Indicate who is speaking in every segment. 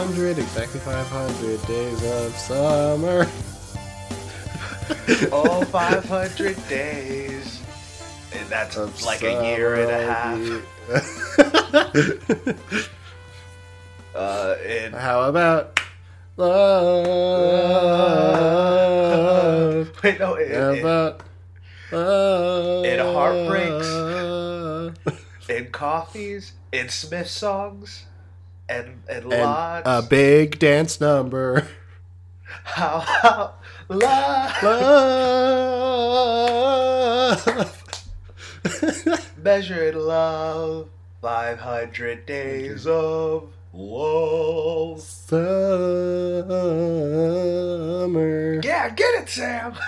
Speaker 1: 500, exactly 500 days of summer.
Speaker 2: oh, 500 days. And that's
Speaker 1: Of
Speaker 2: like a year and a half. Uh, and
Speaker 1: How about love?
Speaker 2: wait, no, it,
Speaker 1: How
Speaker 2: it-
Speaker 1: about love?
Speaker 2: It heartbreaks. and coffees, And Smith songs, and and,
Speaker 1: And
Speaker 2: lots.
Speaker 1: a big dance number.
Speaker 2: how how love
Speaker 1: Love.
Speaker 2: measured love. Five hundred days of love.
Speaker 1: Summer.
Speaker 2: Yeah, get it, Sam.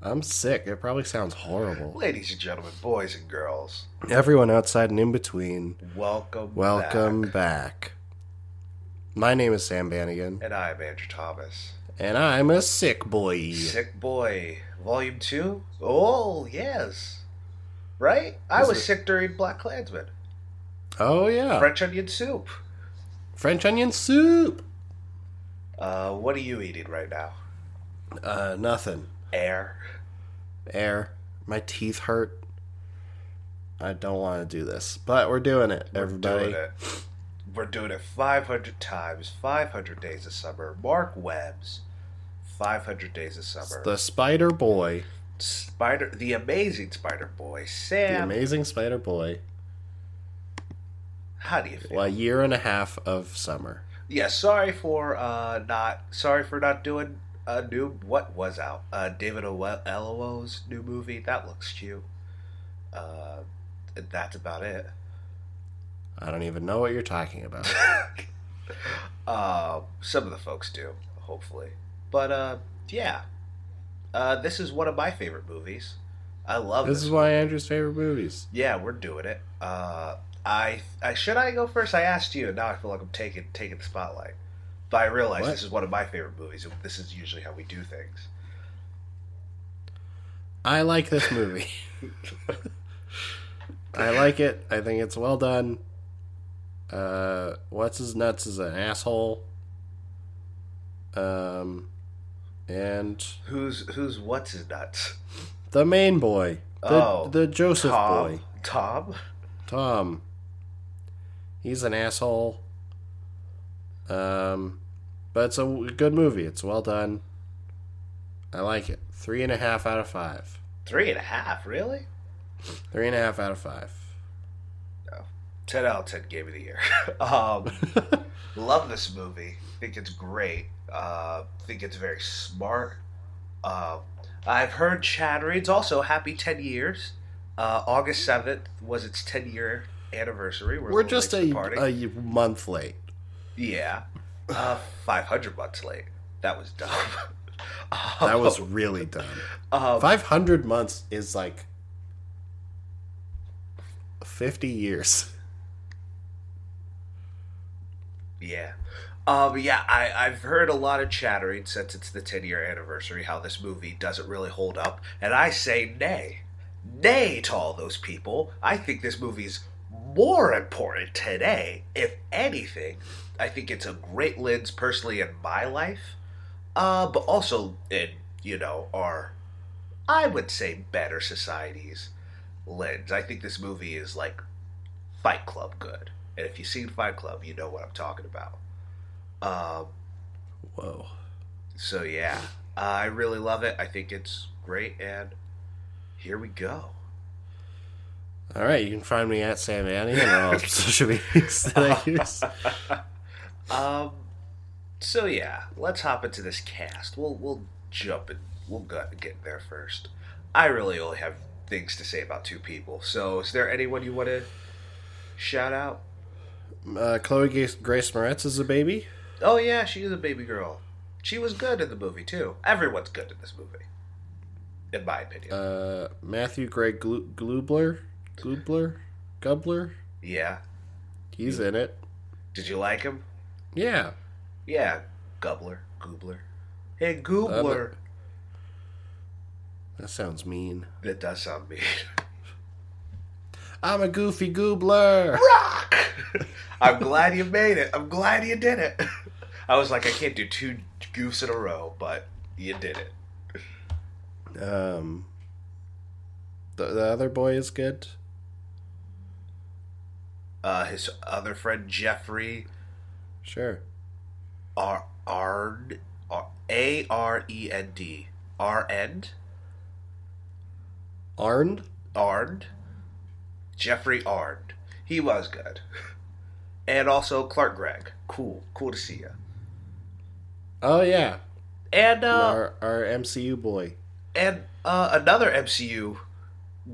Speaker 1: I'm sick. It probably sounds horrible.
Speaker 2: Ladies and gentlemen, boys and girls,
Speaker 1: Everyone outside and in between,
Speaker 2: welcome,
Speaker 1: welcome
Speaker 2: back.
Speaker 1: back. My name is Sam Bannigan,
Speaker 2: And I'm Andrew Thomas.
Speaker 1: and I'm a sick boy.
Speaker 2: Sick Boy, Volume 2? Oh, yes. Right? I
Speaker 1: Is
Speaker 2: was
Speaker 1: it-
Speaker 2: sick during BlacKkKlansman.
Speaker 1: Oh yeah,
Speaker 2: French onion soup.
Speaker 1: French onion soup.
Speaker 2: Uh, what are you eating right now?
Speaker 1: Uh, nothing.
Speaker 2: Air.
Speaker 1: Air. My teeth hurt. I don't want to do this, but we're doing it,
Speaker 2: We're
Speaker 1: everybody.
Speaker 2: doing it. We're doing it 500 times. 500 days of summer. Marc Webb's 500 days of summer.
Speaker 1: The Spider Boy,
Speaker 2: Spider, the amazing Spider Boy. Sam.
Speaker 1: The amazing Spider Boy.
Speaker 2: how do you feel?
Speaker 1: A year and a half of summer.
Speaker 2: Yeah, sorry for uh not sorry for not doing a new what was out. Uh David Oyelowo's new movie. That looks cute. Uh that's about it.
Speaker 1: I don't even know what you're talking about.
Speaker 2: Uh some of the folks do, hopefully. But uh yeah. Uh this is one of my favorite movies. I love
Speaker 1: this
Speaker 2: this.
Speaker 1: is one of Andrew's favorite movies.
Speaker 2: yeah, we're doing it. Uh I I should I go first? I asked you and now I feel like I'm taking taking the spotlight. But I realize
Speaker 1: What?
Speaker 2: this is one of my favorite movies. This is usually how we do things.
Speaker 1: I like this movie. I like it. I think it's well done. Uh, what's his nuts is an asshole. Um, and
Speaker 2: Who's who's what's his nuts?
Speaker 1: the main boy, the
Speaker 2: Oh,
Speaker 1: the Joseph
Speaker 2: Tom.
Speaker 1: boy,
Speaker 2: Tom.
Speaker 1: Tom. He's an asshole. Um, but it's a good movie. It's well done. I like it. Three and a half out of five.
Speaker 2: Three and a half, really?
Speaker 1: Three and a half out of five.
Speaker 2: Ten out of ten game of the year. um, love this movie. Think it's great. Uh, think it's very smart. Uh, I've heard chatter. It's also happy ten years. Uh, August seventh was its ten year anniversary.
Speaker 1: We're just
Speaker 2: late to
Speaker 1: a, a month late.
Speaker 2: Yeah, uh, five hundred months late. That was dumb.
Speaker 1: That was really dumb.
Speaker 2: um,
Speaker 1: 500 months is like 50 years.
Speaker 2: Yeah. Um, yeah, I, I've heard a lot of chattering since it's the 10 year anniversary how this movie doesn't really hold up. And I say nay. Nay to all those people. I think this movie's more important today. If anything, I think it's a great lens personally in my life, uh, but also in, you know, our, I would say, better society's lens. I think this movie is like Fight Club good. And if you've seen Fight Club, you know what I'm talking about. Um,
Speaker 1: Whoa.
Speaker 2: so yeah, I really love it. I think it's great, and here we go.
Speaker 1: All right, you can find me at Sam Annie on all social medias that I use.
Speaker 2: Um, so yeah, let's hop into this cast. We'll we'll jump and we'll get get there first. I really only have things to say about two people. So is there anyone you want to shout out?
Speaker 1: Uh, Chloe Grace, Grace Moretz is a baby.
Speaker 2: Oh yeah, she is a baby girl. She was good in the movie too. Everyone's good in this movie, in my opinion.
Speaker 1: Uh, Matthew Gray Glu- Glubler. Glubler? Gubler?
Speaker 2: yeah.
Speaker 1: He's in it.
Speaker 2: Did you like him?
Speaker 1: Yeah.
Speaker 2: Yeah, Goobler, Goobler. Hey, Goobler.
Speaker 1: That sounds mean.
Speaker 2: that does sound mean.
Speaker 1: I'm a goofy goobler.
Speaker 2: Rock! I'm glad you made it. I'm glad you did it. I was like, I can't do two goofs in a row, but you did it.
Speaker 1: Um, the, the other boy is good.
Speaker 2: Uh, his other friend Geoffrey
Speaker 1: Sure.
Speaker 2: R Ard A R E N D R End Geoffrey Arend. He was good. And also Clark Gregg. Cool. Cool to see you.
Speaker 1: Oh yeah,
Speaker 2: And uh,
Speaker 1: our our MCU boy.
Speaker 2: and uh, another MCU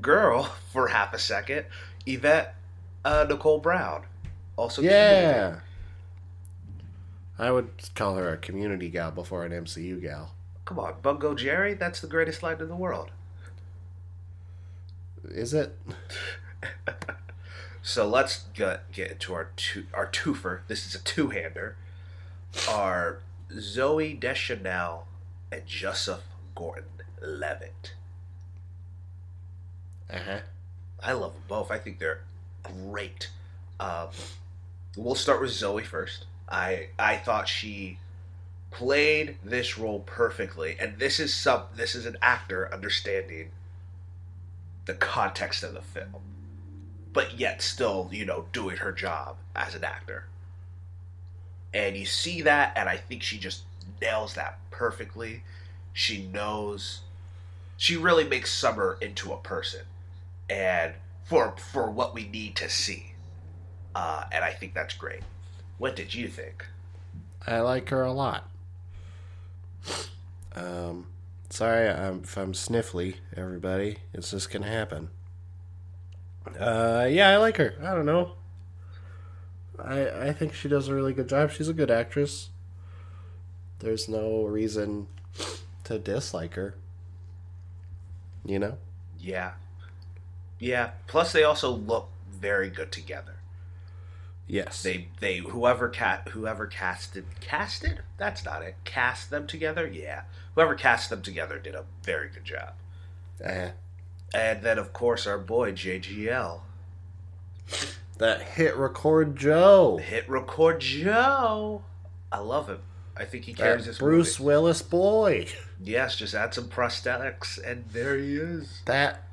Speaker 2: girl for half a second, Yvette uh, Nicole Brown. Also,
Speaker 1: Yeah. I would call her a community gal before an MCU gal.
Speaker 2: Come on, Bungo Jerry. That's the greatest line in the world.
Speaker 1: Is it?
Speaker 2: So let's get, get into our two, our twofer. This is a two hander. Our Zooey Deschanel and Joseph Gordon Levitt.
Speaker 1: Uh huh.
Speaker 2: I love them both. I think they're great. Um, we'll start with Zoe first. I I thought she played this role perfectly, and this is some this is an actor understanding the context of the film, but yet still you know doing her job as an actor. And you see that, and I think she just nails that perfectly. She knows. She really makes Summer into a person and for for what we need to see. Uh, and I think that's great. What did you think?
Speaker 1: I like her a lot. Um, sorry I'm, if I'm sniffly, everybody. It's just gonna happen. Uh, yeah, I like her. I don't know. I I think she does a really good job. She's a good actress. There's no reason to dislike her. You know?
Speaker 2: Yeah, yeah. Plus, they also look very good together.
Speaker 1: Yes.
Speaker 2: They they whoever cat whoever casted casted that's not it cast them together. Yeah, whoever cast them together did a very good job.
Speaker 1: Uh,
Speaker 2: And then of course our boy JGL
Speaker 1: that hit record Joe.
Speaker 2: hit record Joe. I love him. I think he carries
Speaker 1: That
Speaker 2: this
Speaker 1: Bruce
Speaker 2: movie.
Speaker 1: Willis boy.
Speaker 2: Yes, just add some prosthetics and there he is.
Speaker 1: That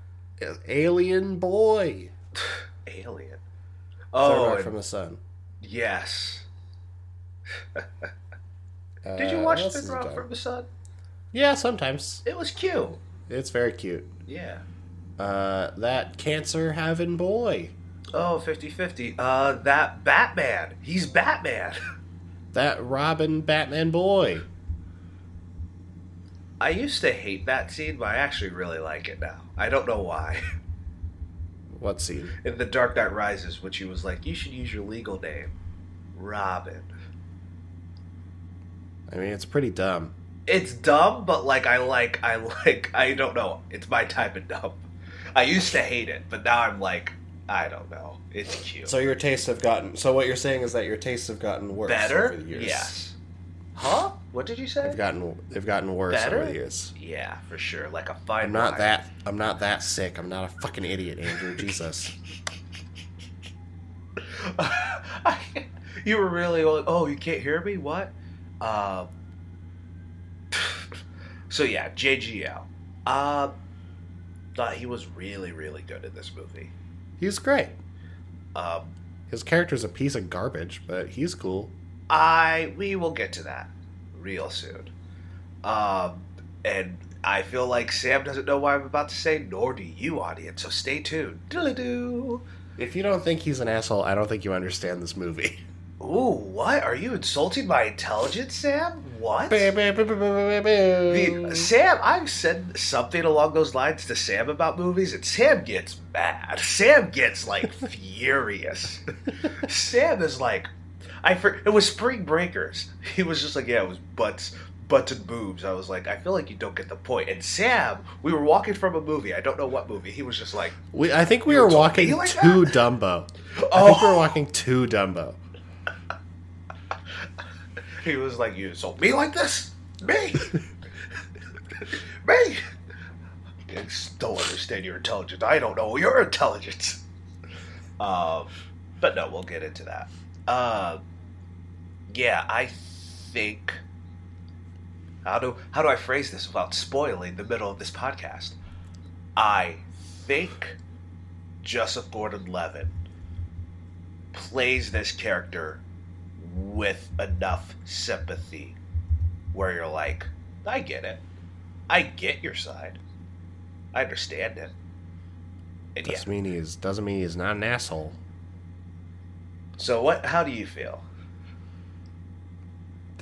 Speaker 1: alien boy.
Speaker 2: Alien. Oh,
Speaker 1: from the sun.
Speaker 2: yes.
Speaker 1: Uh,
Speaker 2: Did you watch
Speaker 1: else
Speaker 2: Third Rock from the Sun?
Speaker 1: Yeah, sometimes.
Speaker 2: It was cute.
Speaker 1: It's very cute.
Speaker 2: Yeah.
Speaker 1: Uh, that cancer having boy.
Speaker 2: Oh, 50-50. Uh, that Batman. He's Batman.
Speaker 1: That Robin Batman boy.
Speaker 2: I used to hate that scene, but I actually really like it now. I don't know why.
Speaker 1: What scene?
Speaker 2: In The Dark Knight Rises, which he was like, you should use your legal name. Robin.
Speaker 1: I mean, it's pretty dumb.
Speaker 2: It's dumb, but like I like I like I don't know. It's my type of dumb. I used to hate it, but now I'm like, I don't know. It's cute.
Speaker 1: So your tastes have gotten. So what you're saying is that your tastes have gotten worse
Speaker 2: Better?
Speaker 1: over the years.
Speaker 2: Yes. Huh? What did you say?
Speaker 1: They've gotten they've gotten worse
Speaker 2: Better?
Speaker 1: over the years.
Speaker 2: Yeah, for sure. Like a fine.
Speaker 1: I'm not
Speaker 2: wine.
Speaker 1: that. I'm not that sick. I'm not a fucking idiot, Andrew. Jesus.
Speaker 2: you were really like, oh, you can't hear me? What? Um, so yeah, JGL. Uh, thought he was really, really good in this movie.
Speaker 1: He's great.
Speaker 2: Um,
Speaker 1: His character's a piece of garbage, but he's cool.
Speaker 2: I we will get to that real soon. Um, and I feel like Sam doesn't know what I'm about to say, nor do you, audience. So stay tuned. Diddly-doo.
Speaker 1: If you don't think he's an asshole, I don't think you understand this movie.
Speaker 2: Ooh, what? Are you insulting my intelligence, Sam? What?
Speaker 1: The-
Speaker 2: The, Sam, I've said something along those lines to Sam about movies, and Sam gets mad. Sam gets like furious. Sam is like, I for, it was Spring Breakers. He was just like, yeah, it was butts, butts and boobs. I was like, I feel like you don't get the point. And Sam, we were walking from a movie. I don't know what movie. He was just like,
Speaker 1: We, I think we were walking
Speaker 2: like
Speaker 1: to Dumbo. I
Speaker 2: Oh.
Speaker 1: think we were walking to Dumbo.
Speaker 2: he was like, you insult me like this, me, me. I don't understand your intelligence. I don't know your intelligence. Um, but no, we'll get into that. Uh, yeah, I think. How do how do I phrase this without spoiling the middle of this podcast? I think Joseph Gordon-Levitt plays this character with enough sympathy where you're like, I get it. I get your side. I understand it. And.
Speaker 1: Doesn't mean he's doesn't mean he's not an asshole.
Speaker 2: So what how do you feel?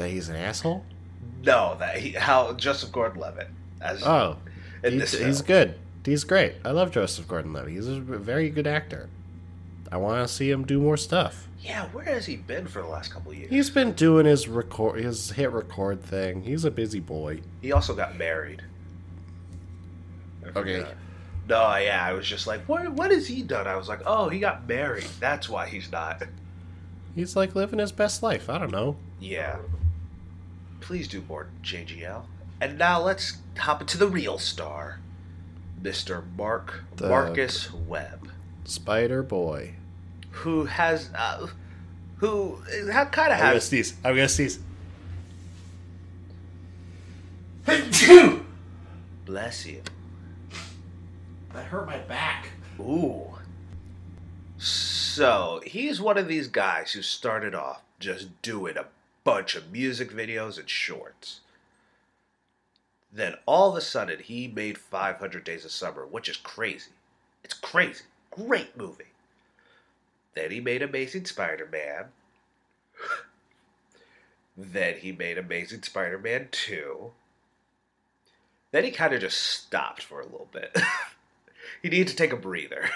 Speaker 1: That he's an asshole?
Speaker 2: No, that he how Joseph Gordon Levitt as
Speaker 1: Oh,
Speaker 2: in
Speaker 1: he's, good. He's great. I love Joseph Gordon-Levitt. He's a very good actor. I want to see him do more stuff.
Speaker 2: Yeah, where has he been for the last couple years?
Speaker 1: He's been doing his record, his hit record thing. He's a busy boy.
Speaker 2: He also got married.
Speaker 1: Okay.
Speaker 2: No, yeah, I was just like, what? What has he done? I was like, oh, he got married. That's why he's not.
Speaker 1: He's like living his best life. I don't know.
Speaker 2: Yeah. Please do more, JGL. And now let's hop into the real star, Mr. Marc
Speaker 1: The-
Speaker 2: Marcus Webb,
Speaker 1: Spider Boy.
Speaker 2: who has, uh, who ha, kind of
Speaker 1: I'm gonna
Speaker 2: has.
Speaker 1: sneeze. I'm gonna sneeze.
Speaker 2: Bless you.
Speaker 1: That hurt my back.
Speaker 2: Ooh. So he's one of these guys who started off just doing a bunch of music videos and shorts. Then all of a sudden he made 500 Days of Summer, which is crazy. It's crazy. Great movie. Then he made Amazing Spider Man. then he made Amazing Spider Man 2. Then he kind of just stopped for a little bit. he needed to take a breather.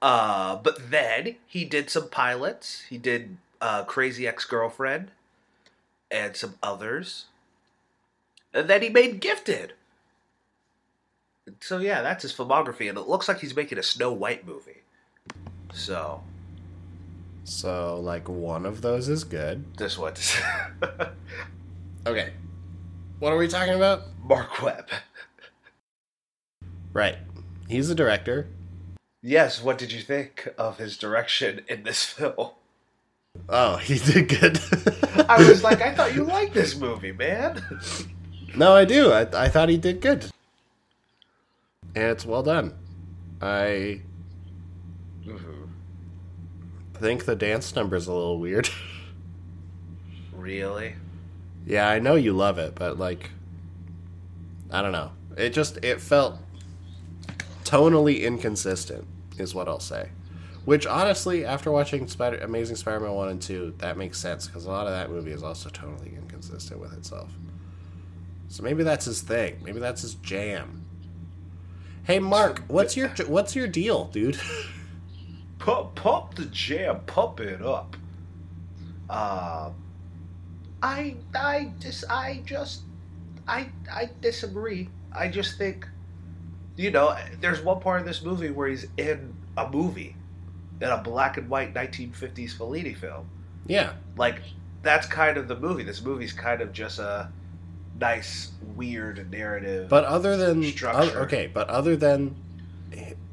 Speaker 2: Uh, but then he did some pilots. He did uh, Crazy Ex Girlfriend and some others. And then he made Gifted. So yeah, that's his filmography, and it looks like he's making a Snow White movie. So
Speaker 1: So, like, one of those is good.
Speaker 2: this one's
Speaker 1: Okay. What are we talking about?
Speaker 2: Marc Webb.
Speaker 1: Right. He's a director.
Speaker 2: Yes, what did you think of his direction in this film?
Speaker 1: Oh, he did good.
Speaker 2: I was like, I thought you liked this movie, man.
Speaker 1: no, I do. I, I thought he did good. And it's well done. I think the dance number's a little weird.
Speaker 2: Really?
Speaker 1: yeah, I know you love it, but like I don't know. It just it felt tonally inconsistent is what I'll say. Which honestly, after watching Spider Amazing Spider-Man 1 and 2, that makes sense because a lot of that movie is also totally inconsistent with itself. So maybe that's his thing. Maybe that's his jam. Hey Marc, what's your what's your deal, dude?
Speaker 2: Pump, pump the jam, pump it up. Um, I, I just, I just, I, I disagree. I just think, you know, there's one part of this movie where he's in a movie, in a black and white 1950s Fellini film.
Speaker 1: yeah.
Speaker 2: Like, that's kind of the movie. This movie's kind of just a nice, weird narrative.
Speaker 1: But other than
Speaker 2: Structure.
Speaker 1: o- okay, but other than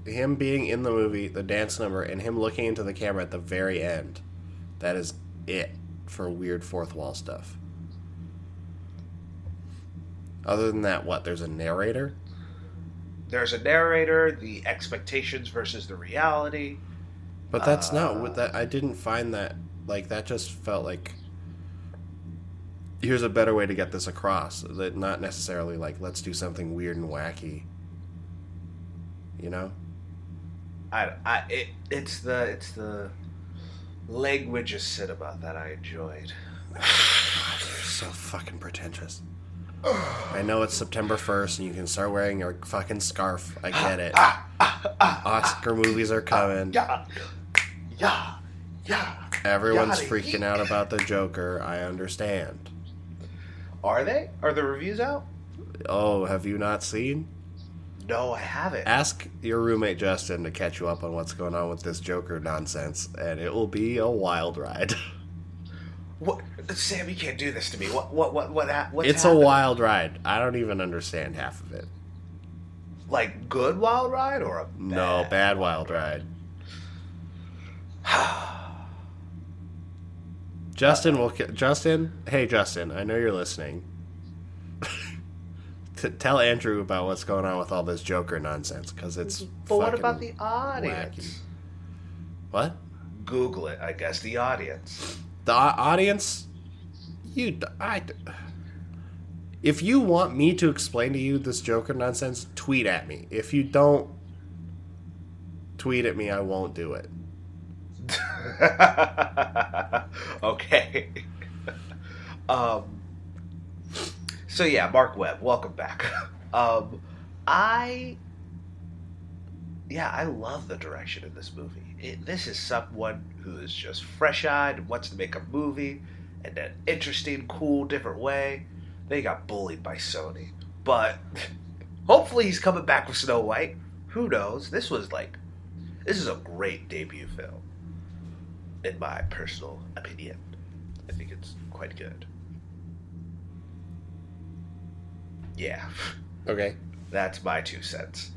Speaker 1: him being in the movie, the dance number, and him looking into the camera at the very end, that is it for weird fourth wall stuff. Other than that, what? There's a narrator.
Speaker 2: there's a narrator, the expectations versus the reality.
Speaker 1: But that's not
Speaker 2: Uh.
Speaker 1: what that. I didn't find that like that. Just felt like here's a better way to get this across. That not necessarily like let's do something weird and wacky. You know.
Speaker 2: I, I it, it's the it's the language said about that I enjoyed.
Speaker 1: You're So fucking pretentious. I know it's September 1st and you can start wearing your fucking scarf. I get it. Oscar movies are coming.
Speaker 2: Yeah, yeah, yeah.
Speaker 1: Everyone's freaking out about the Joker. I understand.
Speaker 2: Are they? Are the reviews out?
Speaker 1: Oh, have you not seen?
Speaker 2: No, I haven't.
Speaker 1: Ask your roommate Justin to catch you up on what's going on with this Joker nonsense, and it will be a wild ride.
Speaker 2: What, Sam? You can't do this to me. What? What? What? What? What's
Speaker 1: it's a wild ride. I don't even understand half of it.
Speaker 2: Like good wild ride or a bad?
Speaker 1: No, bad wild ride. Justin will. Justin, hey Justin, I know you're listening. T- tell Andrew about what's going on with all this Joker nonsense because it's.
Speaker 2: But what about the audience?
Speaker 1: wacky. What?
Speaker 2: Google it, I guess. The audience.
Speaker 1: The au- audience, you, I. If you want me to explain to you this Joker nonsense, tweet at me. If you don't tweet at me, I won't do it.
Speaker 2: okay. um. So yeah, Marc Webb, welcome back. Um, I. Yeah, I love the direction in this movie. It, this is someone who is just fresh-eyed and wants to make a movie in an interesting, cool, different way. They got bullied by Sony, but hopefully he's coming back with Snow White. Who knows? This was like, this is a great debut film in my personal opinion. I think it's quite good. Yeah,
Speaker 1: Okay.
Speaker 2: that's my two cents.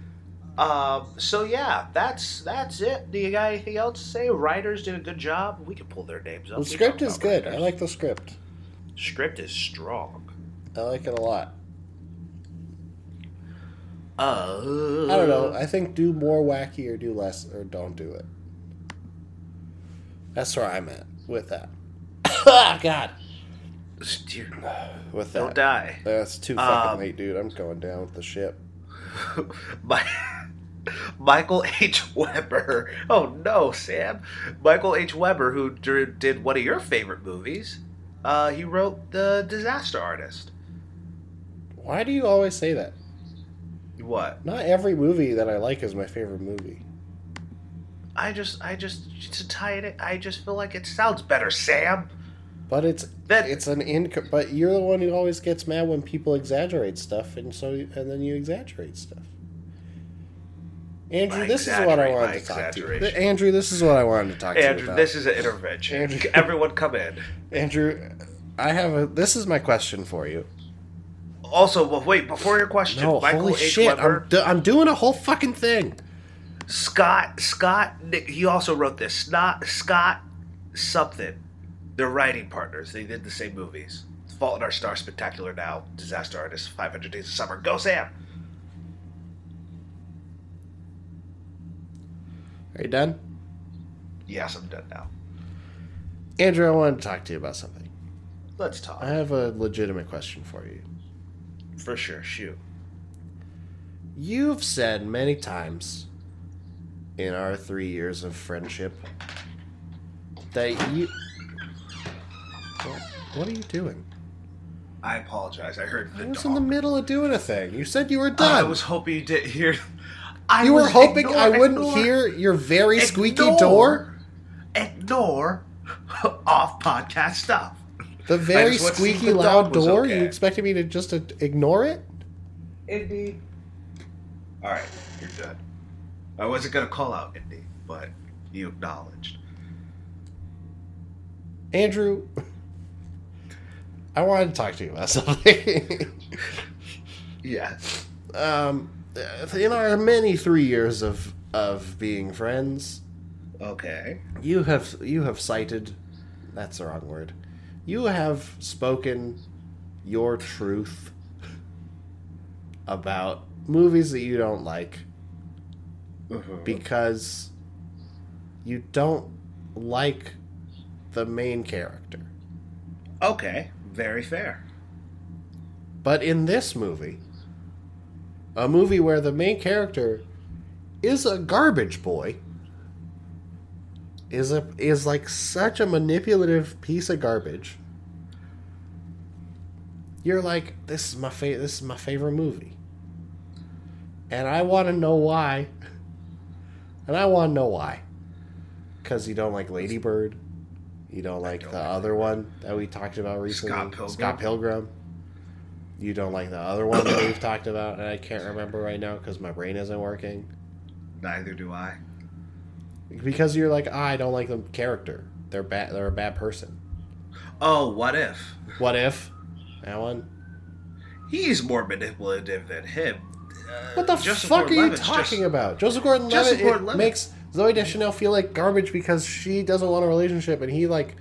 Speaker 2: Um, so yeah, that's that's it. Do you got anything else to say? Writers did a good job. We can pull their names up.
Speaker 1: The script is good. I like the script.
Speaker 2: script is strong.
Speaker 1: I like it a lot.
Speaker 2: Uh,
Speaker 1: I don't know. I think do more wacky or do less or don't do it. That's where I'm at with that. God.
Speaker 2: Dear,
Speaker 1: With that.
Speaker 2: don't die.
Speaker 1: That's too fucking
Speaker 2: Um,
Speaker 1: late, dude. I'm going down with the ship.
Speaker 2: My, Michael H. Weber. Oh no, Sam. Michael H. Weber, who did one of your favorite movies, uh, he wrote The Disaster Artist.
Speaker 1: Why do you always say that?
Speaker 2: What?
Speaker 1: Not every movie that I like is my favorite movie.
Speaker 2: I just, I just to tie it. I just feel like it sounds better, Sam.
Speaker 1: But it's
Speaker 2: That
Speaker 1: it's an inc. But you're the one who always gets mad when people exaggerate stuff, and so and then you exaggerate stuff. Andrew, this is what I wanted to talk to you. Andrew, this is what I wanted to talk to you
Speaker 2: Andrew,
Speaker 1: about.
Speaker 2: this is an intervention.
Speaker 1: Andrew-
Speaker 2: Everyone, come in.
Speaker 1: Andrew, I have a. This is my question for you.
Speaker 2: Also, well, wait before your question.
Speaker 1: No,
Speaker 2: Michael
Speaker 1: holy
Speaker 2: H.
Speaker 1: shit!
Speaker 2: Weber,
Speaker 1: I'm, do, I'm doing a whole fucking thing.
Speaker 2: Scott, Scott, he also wrote this. Not Scott something. They're writing partners. They did the same movies. Fault in Our Star, Spectacular Now, Disaster Artist, 500 Days of Summer. Go, Sam.
Speaker 1: Are you done,
Speaker 2: Yes, I'm done now.
Speaker 1: Andrew? I wanted to talk to you about something.
Speaker 2: Let's talk.
Speaker 1: I have a legitimate question for you.
Speaker 2: For sure. Shoot.
Speaker 1: You've said many times in our three years of friendship that you. What, are you doing?
Speaker 2: I apologize. I heard the
Speaker 1: I was
Speaker 2: dog.
Speaker 1: in the middle of doing a thing. You said you were done.
Speaker 2: I was hoping you did hear. I
Speaker 1: you were hoping
Speaker 2: ignore-
Speaker 1: I wouldn't
Speaker 2: ignore-
Speaker 1: hear your very squeaky
Speaker 2: ignore-
Speaker 1: door.
Speaker 2: Ignore off podcast stuff.
Speaker 1: The very
Speaker 2: just want to see if
Speaker 1: squeaky
Speaker 2: the
Speaker 1: loud door.
Speaker 2: okay.
Speaker 1: You expected me to just uh, ignore it?
Speaker 2: Indy. All right, you're good. I wasn't gonna call out Indy, but you acknowledged.
Speaker 1: Andrew, I wanted to talk to you about something.
Speaker 2: Yeah.
Speaker 1: um, in our many three years of of being friends,
Speaker 2: Okay.
Speaker 1: you have you have cited that's the wrong word. You have spoken your truth about movies that you don't like mm-hmm. because you don't like the main character.
Speaker 2: Okay. Very fair.
Speaker 1: But in this movie, a movie where the main character is a garbage boy, is a is like such a manipulative piece of garbage. You're like, this is my fa- this is my favorite movie. And I want to know why. And I want to know why. Cuz you don't like Lady Bird. You don't like
Speaker 2: don't
Speaker 1: the
Speaker 2: like
Speaker 1: other one that we talked about recently,
Speaker 2: Scott Pilgrim.
Speaker 1: Scott Pilgrim. You don't like the other one that we've talked about, and I can't remember right now because my brain isn't working.
Speaker 2: Neither do I.
Speaker 1: Because you're like, ah, I don't like the character. They're bad. They're a bad person.
Speaker 2: Oh, what if?
Speaker 1: What if? That one.
Speaker 2: He's more manipulative than him. Uh,
Speaker 1: What the
Speaker 2: Joseph
Speaker 1: fuck are you talking
Speaker 2: just-
Speaker 1: about? Joseph Gordon-Levitt it
Speaker 2: Gordon-Levitt.
Speaker 1: makes Zooey Deschanel feel like garbage because she doesn't want a relationship and he like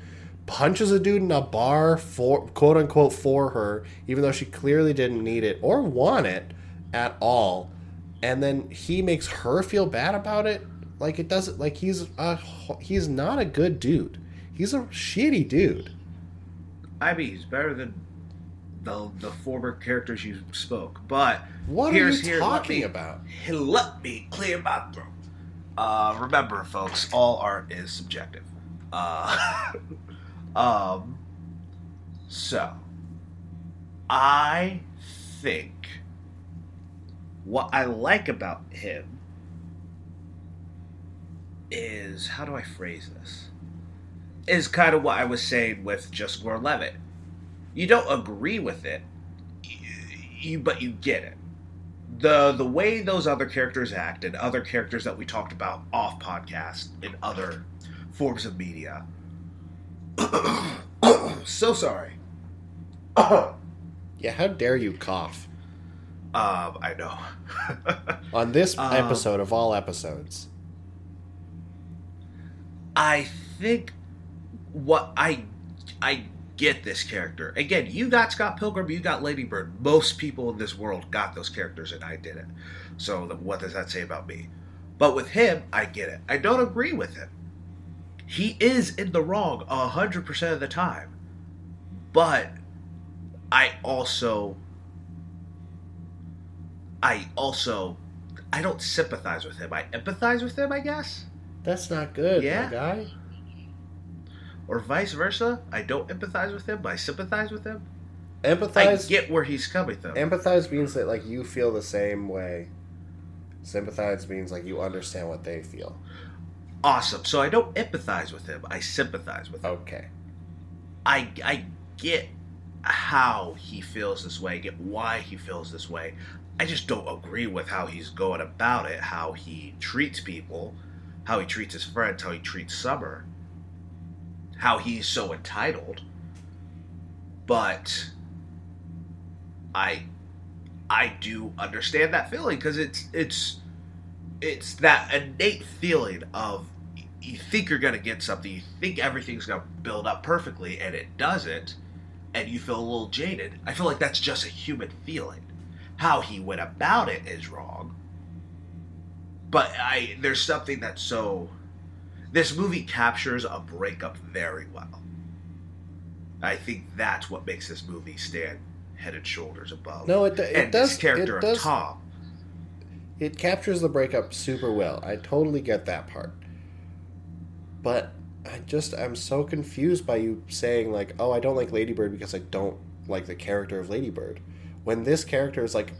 Speaker 1: punches a dude in a bar for quote unquote for her, even though she clearly didn't need it or want it at all. And then he makes her feel bad about it. Like it doesn't like he's a he's not a good dude. He's a shitty dude.
Speaker 2: I mean, he's better than the the former characters you spoke. But
Speaker 1: what are you here, talking
Speaker 2: let
Speaker 1: me, about?
Speaker 2: Let me clear my throat. Uh, remember, folks, all art is subjective. Uh, um, so I think what I like about him is how do I phrase this? Is kind of what I was saying with just Gore Levitt. You don't agree with it, you, but you get it. The the way those other characters act and other characters that we talked about off podcast in other forms of media. so sorry.
Speaker 1: yeah, how dare you cough?
Speaker 2: Um, I know.
Speaker 1: On this um, episode of all episodes.
Speaker 2: I think what I I get this character. Again, you got Scott Pilgrim, you got Lady Bird. Most people in this world got those characters, and I didn't. So what does that say about me? But with him, I get it. I don't agree with him. He is in the wrong hundred percent of the time, but I also, I also, I don't sympathize with him. I empathize with him. I guess.
Speaker 1: That's not good, yeah. guy.
Speaker 2: Or vice versa. I don't empathize with him, but I sympathize with him.
Speaker 1: Empathize.
Speaker 2: I get where he's coming from.
Speaker 1: Empathize means that like you feel the same way. Sympathize means like you understand what they feel.
Speaker 2: Awesome. So I don't empathize with him. I sympathize with him.
Speaker 1: Okay.
Speaker 2: I I get how he feels this way. I get why he feels this way. I just don't agree with how he's going about it. How he treats people how he treats his friends, how he treats Summer, how he's so entitled. But I I do understand that feeling because it's it's it's that innate feeling of you think you're gonna get something, you think everything's gonna build up perfectly, and it doesn't, and you feel a little jaded. I feel like that's just a human feeling. How he went about it is wrong, but I there's something that's so this movie captures a breakup very well. I think that's what makes this movie stand head and shoulders above.
Speaker 1: No, it, it
Speaker 2: and
Speaker 1: does.
Speaker 2: This character
Speaker 1: it does,
Speaker 2: of Tom.
Speaker 1: It captures the breakup super well. I totally get that part. But I just I'm so confused by you saying like, "Oh, I don't like Ladybird because I don't like the character of Ladybird." When this character is like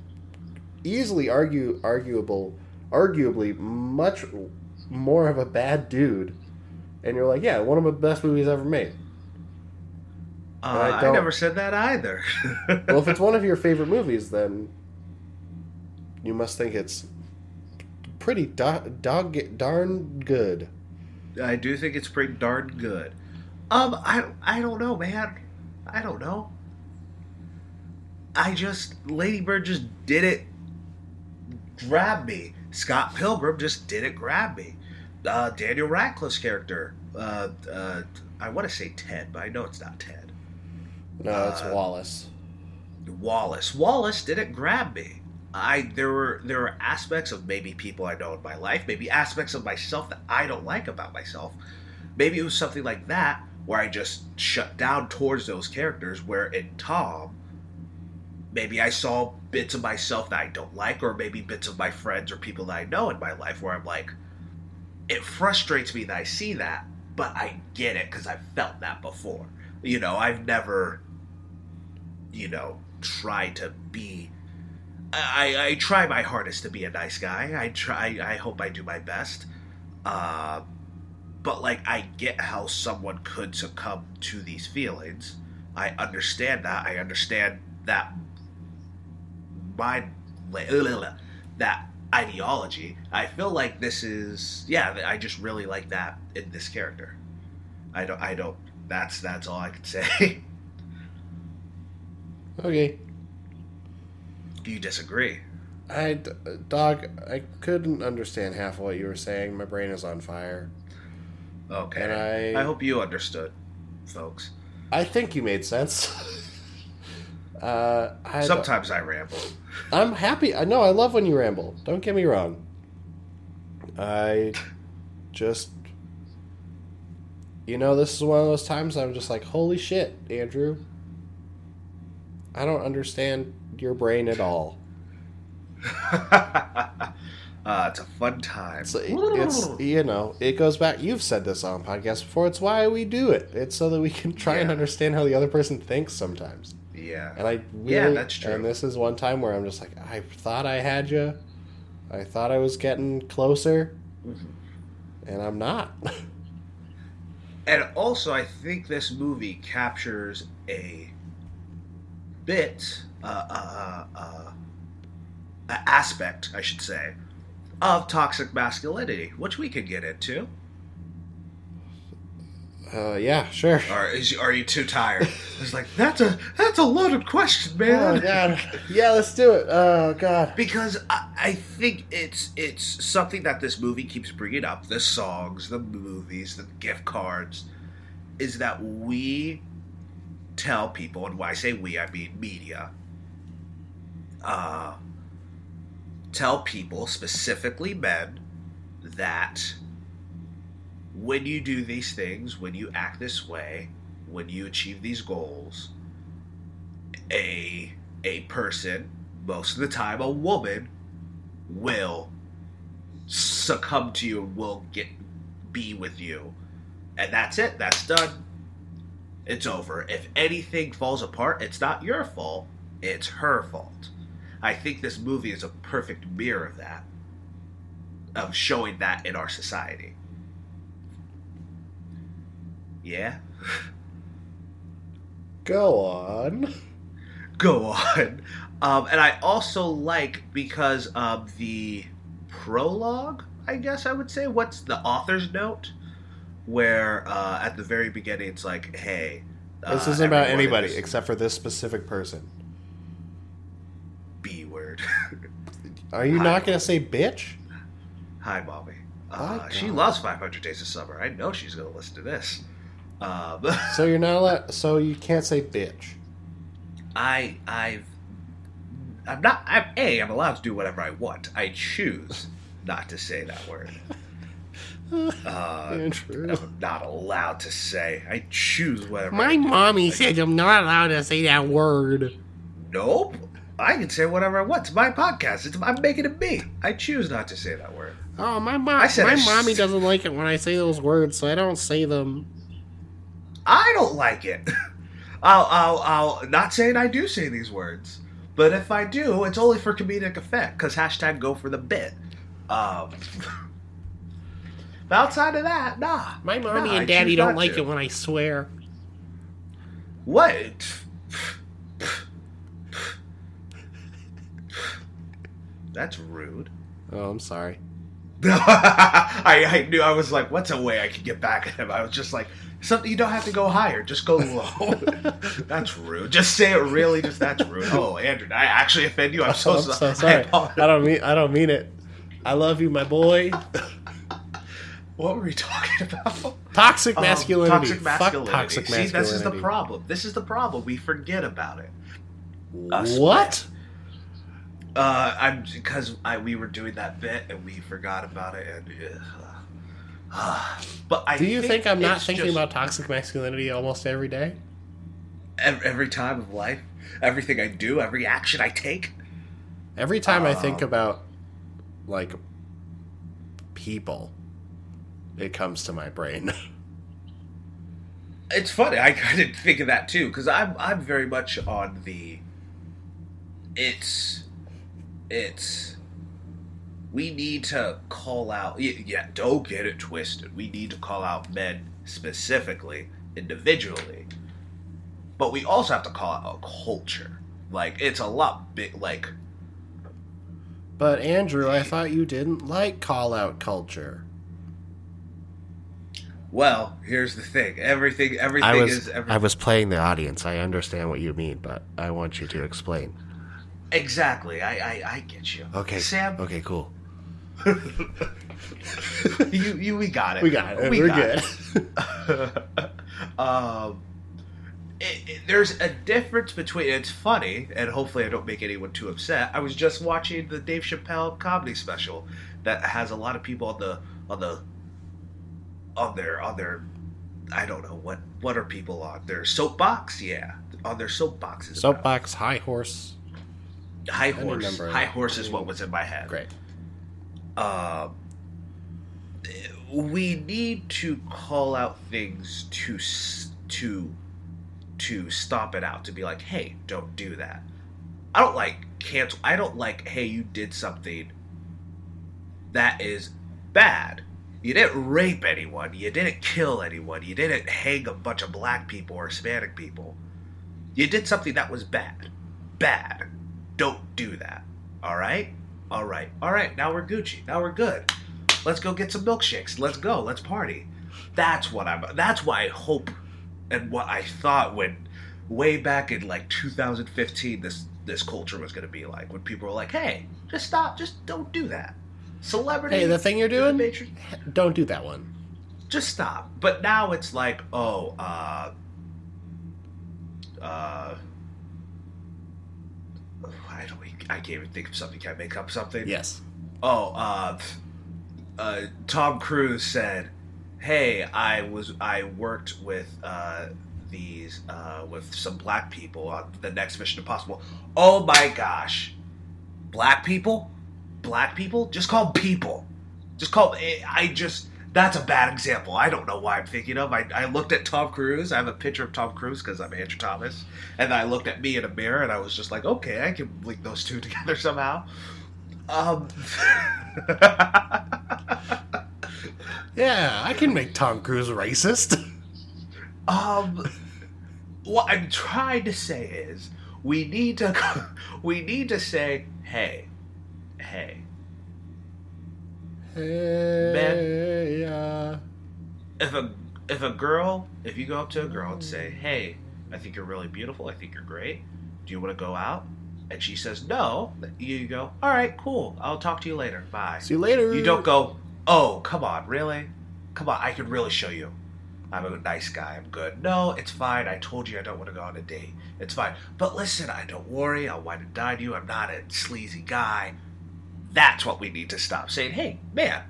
Speaker 1: easily argue arguable arguably much more of a bad dude, and you're like, yeah, one of the best movies ever made.
Speaker 2: Uh, I, I, never said that either.
Speaker 1: well, if it's one of your favorite movies, then you must think it's pretty do- dog darn good.
Speaker 2: I do think it's pretty darn good. Um, I I don't know, man. I don't know. I just Lady Bird just did it. Grab me. Scott Pilgrim just didn't grab me. Uh, Daniel Radcliffe's character, uh, uh, I want to say Ted, but I know it's not Ted.
Speaker 1: No, it's uh, Wallace.
Speaker 2: Wallace. Wallace didn't grab me. I there were there were aspects of maybe people I know in my life, maybe aspects of myself that I don't like about myself. Maybe it was something like that where I just shut down towards those characters. Where in Tom, maybe I saw bits of myself that I don't like, or maybe bits of my friends or people that I know in my life where I'm like, it frustrates me that I see that, but I get it because I've felt that before. You know, I've never, you know, tried to be. I, I try my hardest to be a nice guy. I try. I hope I do my best. Uh, but like, I get how someone could succumb to these feelings. I understand that. I understand that mind that ideology. I feel like this is yeah. I just really like that in this character. I don't. I don't. That's that's all I can say.
Speaker 1: okay.
Speaker 2: Do you disagree?
Speaker 1: I, dog, I couldn't understand half of what you were saying. My brain is on fire.
Speaker 2: Okay.
Speaker 1: And I-
Speaker 2: I hope you understood, folks.
Speaker 1: I think you made sense. uh, I,
Speaker 2: Sometimes I ramble.
Speaker 1: I'm happy. I know I love when you ramble. Don't get me wrong. I just, you know, this is one of those times I'm just like, holy shit, Andrew. I don't understand your brain at all.
Speaker 2: uh, it's a fun time.
Speaker 1: It's, it's you know, it goes back. You've said this on podcast before. It's why we do it. It's so that we can try and understand how the other person thinks sometimes.
Speaker 2: Yeah.
Speaker 1: And I really,
Speaker 2: Yeah, that's true.
Speaker 1: And this is one time where I'm just like, I thought I had you. I thought I was getting closer,
Speaker 2: Mm-hmm.
Speaker 1: and I'm not.
Speaker 2: And also, I think this movie captures a bit, uh, uh, uh, uh, aspect, I should say, of toxic masculinity, which we could get into.
Speaker 1: Uh, yeah, sure.
Speaker 2: Or is are you too tired? It's like that's a that's a loaded question,
Speaker 1: Oh
Speaker 2: man.
Speaker 1: god. Yeah, let's do it. Oh god.
Speaker 2: because I, I think it's it's something that this movie keeps bringing up the songs the movies the gift cards is that we tell people and when i say we i mean media uh, tell people specifically men that when you do these things when you act this way when you achieve these goals a a person most of the time a woman will succumb to you and will get be with you. And that's it. That's done. It's over. If anything falls apart it's not your fault. It's her fault. I think this movie is a perfect mirror of that of showing that in our society yeah
Speaker 1: Go on.
Speaker 2: go on. Um, and I also like because of the prologue, I guess I would say. What's the author's note? Where uh, at the very beginning it's like, hey.
Speaker 1: This
Speaker 2: uh,
Speaker 1: isn't about anybody
Speaker 2: this-
Speaker 1: except for this specific person.
Speaker 2: B word.
Speaker 1: Are you
Speaker 2: Hi.
Speaker 1: not going to say bitch?
Speaker 2: Hi,
Speaker 1: Bobby.
Speaker 2: Uh, she loves 500 Days of Summer. I know she's going to listen to this. Um,
Speaker 1: So you're not allowed. So you can't say bitch.
Speaker 2: I I've I'm not I'm A, I'm allowed to do whatever I want. I choose not to say that word. Uh, I'm not allowed to say. I choose whatever.
Speaker 1: My
Speaker 2: do.
Speaker 1: mommy
Speaker 2: I-
Speaker 1: said I'm not allowed to say that word.
Speaker 2: Nope. I can say whatever I want. It's my podcast. It's I'm making it me. I choose not to say that word.
Speaker 1: Oh, my mom.
Speaker 2: I said
Speaker 1: my
Speaker 2: I sh-
Speaker 1: mommy doesn't like it when I say those words, so I don't say them.
Speaker 2: I don't like it. I'll, I'll, I'll not saying I do say these words, but if I do, it's only for comedic effect. Because hashtag go for the bit. Um, but outside of that, nah.
Speaker 1: My mommy
Speaker 2: Nah,
Speaker 1: and daddy don't like
Speaker 2: to.
Speaker 1: it when I swear.
Speaker 2: What? That's rude.
Speaker 1: Oh, I'm sorry.
Speaker 2: I, I knew I was like, what's a way I could get back at him? I was just like, something you don't have to go higher, just go low. that's rude. Just say it really. Just that's rude. Oh, Andrew, did I actually offend you? I'm so,
Speaker 1: I'm
Speaker 2: so-
Speaker 1: so
Speaker 2: I
Speaker 1: sorry. I don't mean. I don't mean it. I love you, my boy.
Speaker 2: What were we talking about?
Speaker 1: Toxic
Speaker 2: Um,
Speaker 1: masculinity.
Speaker 2: toxic
Speaker 1: Fuck
Speaker 2: masculinity.
Speaker 1: toxic
Speaker 2: See,
Speaker 1: masculinity.
Speaker 2: this is the problem. This is the problem. We forget about it. Us
Speaker 1: What?
Speaker 2: Uh, I'm because I we were doing that bit and we forgot about it and. Uh, but I
Speaker 1: Do you think, I'm not thinking
Speaker 2: just
Speaker 1: about toxic masculinity almost every day?
Speaker 2: every time of life, everything I do, every action I take?
Speaker 1: Every time I think
Speaker 2: Um,
Speaker 1: about like people, it comes to my brain.
Speaker 2: It's funny. I kind of think of that too because I'm I'm very much on the. It's, it's. We need to call out. Yeah, don't get it twisted. We need to call out men specifically, individually, but we also have to call out a culture. Like it's a lot big. Like
Speaker 1: but Andrew, I thought you didn't like call out culture.
Speaker 2: well, here's the thing. Everything. Everything
Speaker 1: I was
Speaker 2: is. Every,
Speaker 1: I was playing the audience. I understand what you mean, but I want you to explain.
Speaker 2: Exactly. I, I, I get you.
Speaker 1: Okay.
Speaker 2: Sam,
Speaker 1: Okay, cool.
Speaker 2: you, you, we got it.
Speaker 1: We got it.
Speaker 2: We
Speaker 1: We're
Speaker 2: got
Speaker 1: good.
Speaker 2: it. um, it, it- there's a difference between. It's funny, and hopefully I don't make anyone too upset. I was just watching the Dave Chappelle comedy special that has a lot of people on the on the on their on their. I don't know what what are people on their soapbox? Yeah, on their soapboxes.
Speaker 1: Soapbox, high horse.
Speaker 2: high horse.
Speaker 1: remember.
Speaker 2: High horse is what was in my head.
Speaker 1: Great.
Speaker 2: Um, we need to call out things to to to stomp it out to be like hey don't do that. I don't like cancel i don't like hey you did something that is bad. You didn't rape anyone. You didn't kill anyone. You didn't hang a bunch of black people or hispanic people. You did something that was bad. Bad. Don't do that. All right all right, all right. Now we're Gucci. Now we're good. Let's go get some milkshakes. Let's go. Let's party. That's what I'm. That's what I hope, and what I thought when, way back in like 2015, this this culture was going to be like when people were like, "Hey, just stop. Just don't do that." Celebrity.
Speaker 1: Hey, the thing you're doing,
Speaker 2: Matrix-
Speaker 1: don't do that one.
Speaker 2: just stop. But now it's like, oh, uh, uh, I can't even think of something. Can I make up something?
Speaker 1: Yes.
Speaker 2: Oh, uh, uh, Tom Cruise said, "Hey, I was I worked with uh, these uh, with some black people on the next Mission Impossible. Oh my gosh, black people, black people, just call people, just call. I I just." That's a bad example. I don't know why I'm thinking of. I, I looked at Tom Cruise. I have a picture of Tom Cruise because I'm Andrew Thomas. And I looked at me in a mirror and I was just like, okay, I can link those two together somehow. Um,
Speaker 1: Yeah, I can make Tom Cruise racist.
Speaker 2: um, what I'm trying to say is we need to we need to say, hey, hey,
Speaker 1: Hey, uh,
Speaker 2: if a if a girl, if you go up to a girl and say, hey, I think you're really beautiful, I think you're great. Do you want to go out? And she says no. You go, all right, cool. I'll talk to you later. Bye.
Speaker 1: see you later.
Speaker 2: You don't go, oh, come on, really? Come on, I could really show you. I'm a nice guy. I'm good. No, it's fine. I told you I don't want to go on a date. It's fine. But listen, I don't worry. I'll wine and dine you. I'm not a sleazy guy. That's what we need to stop saying. Hey, man,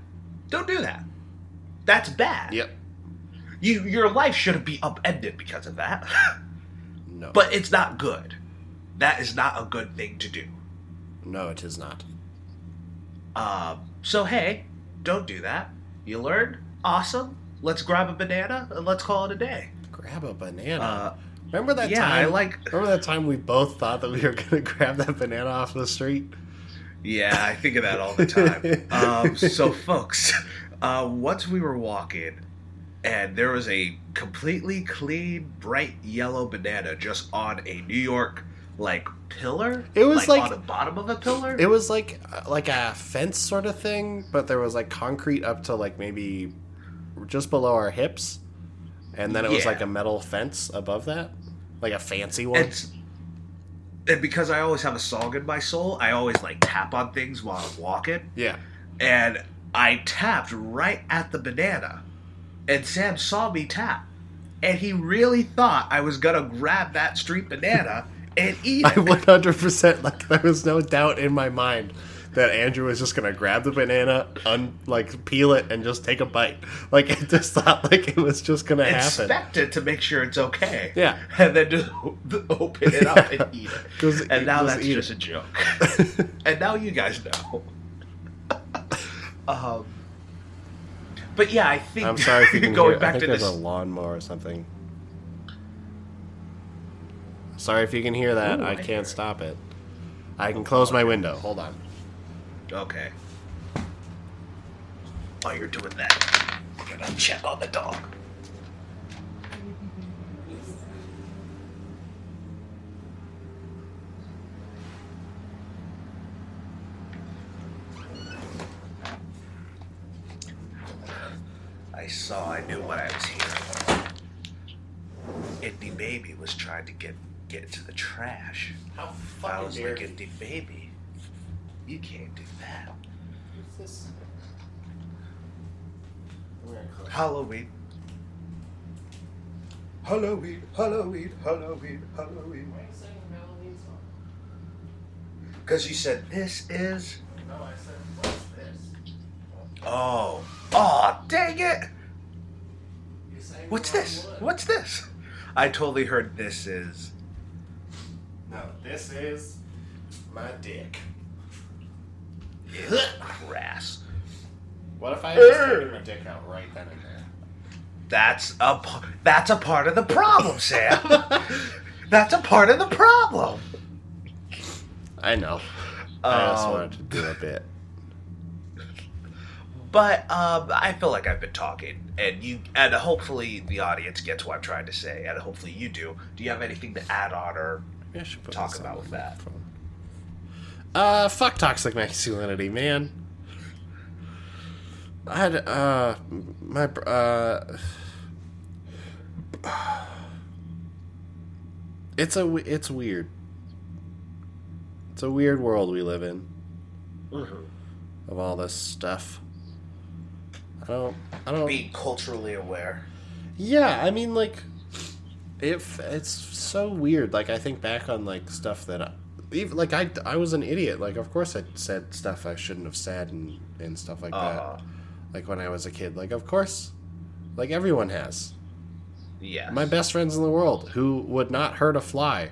Speaker 2: don't do that. That's bad.
Speaker 1: Yep.
Speaker 2: You, your life shouldn't be upended because of that.
Speaker 1: No.
Speaker 2: but it's not good. That is not a good thing to do.
Speaker 1: no, it is not.
Speaker 2: Um, so hey, don't do that. You learned? Awesome. Let's grab a banana and let's call it a day.
Speaker 1: Grab a banana.
Speaker 2: Uh,
Speaker 1: remember that
Speaker 2: yeah,
Speaker 1: time?
Speaker 2: I like.
Speaker 1: Remember that time we both thought that we were gonna grab that banana off the street?
Speaker 2: Yeah, I think of that all the time. um, so, folks, uh, once we were walking, and there was a completely clean, bright yellow banana just on a New York like pillar.
Speaker 1: It was like-
Speaker 2: on the bottom of a pillar.
Speaker 1: It was like like a fence sort of thing, but there was like concrete up to like maybe just below our hips, and then it was like a metal fence above that, like a fancy one.
Speaker 2: It's and because I always have a song in my soul, I always like tap on things while I'm walking.
Speaker 1: yeah,
Speaker 2: and I tapped right at the banana. And Sam saw me tap. And he really thought I was gonna grab that street banana and eat it.
Speaker 1: I 100% like there was no doubt in my mind that Andrew was just gonna grab the banana, un like peel it, and just take a bite. Like it just thought like it was just gonna happen.
Speaker 2: Inspect it to make sure it's okay.
Speaker 1: Yeah.
Speaker 2: And then just open it up and eat it. And now
Speaker 1: just
Speaker 2: that's just
Speaker 1: it.
Speaker 2: a joke. and now you guys know. um, but yeah, I think
Speaker 1: I'm sorry if you can
Speaker 2: going
Speaker 1: hear. I
Speaker 2: back
Speaker 1: think
Speaker 2: to
Speaker 1: there's
Speaker 2: this.
Speaker 1: a lawnmower or something. Sorry if you can hear that.
Speaker 2: Ooh,
Speaker 1: I
Speaker 2: I
Speaker 1: can't stop it. I can close my window. Hold on.
Speaker 2: Okay. While you're doing that, I'm gonna check on the dog. I saw, I knew what I was hearing. Indie Baby was trying to get get to the trash.
Speaker 1: How
Speaker 2: If I was like a the baby, you can't do that. What's this? Halloween. Halloween, Halloween, Halloween, Halloween. Because you said this is.
Speaker 1: No, I said, what's this?
Speaker 2: Oh. Oh, dang it! What's this? What's this? I totally heard this is.
Speaker 1: No, this is my dick.
Speaker 2: Grass.
Speaker 1: What if I had just taken my dick out right then and there?
Speaker 2: That's a p- that's a part of the problem, Sam. that's a part of the problem.
Speaker 1: I know. I just
Speaker 2: Um,
Speaker 1: wanted to do a bit.
Speaker 2: But um, I feel like I've been talking, and you, and hopefully the audience gets what I'm trying to say, and hopefully you do. Do you have anything to add on, or
Speaker 1: Maybe I should put
Speaker 2: talk about with that?
Speaker 1: microphone. Uh, fuck toxic masculinity, man. I had uh my uh. It's a it's weird. It's a weird world we live in of all this stuff. I don't. I don't.
Speaker 2: Be culturally aware?
Speaker 1: Yeah, I mean, like, if it's so weird. Like, I think back on like stuff that, I, even like I, I was an idiot. Like, of course, I said stuff I shouldn't have said and and stuff like
Speaker 2: Uh,
Speaker 1: that. Like when I was a kid. Like, of course, like everyone has.
Speaker 2: Yeah.
Speaker 1: My best friends in the world who would not hurt a fly.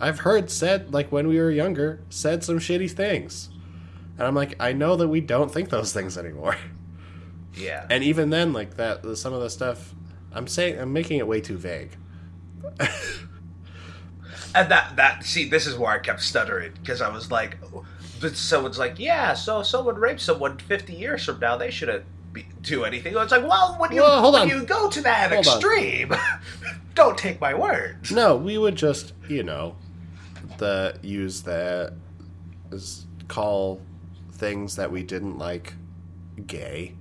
Speaker 1: I've heard said like when we were younger said some shitty things, and I'm like, I know that we don't think those things anymore.
Speaker 2: Yeah.
Speaker 1: And even then, like that, some of the stuff I'm saying, I'm making it way too vague.
Speaker 2: And that that see, this is where I kept stuttering because I was like, but someone's like, yeah, so someone raped someone 50 years from now, they shouldn't be, do anything. It's like, well, when you
Speaker 1: Well,
Speaker 2: when
Speaker 1: on.
Speaker 2: you go to that
Speaker 1: Hold
Speaker 2: extreme, don't take my words.
Speaker 1: No, we would just, you know, the use that call things that we didn't like gay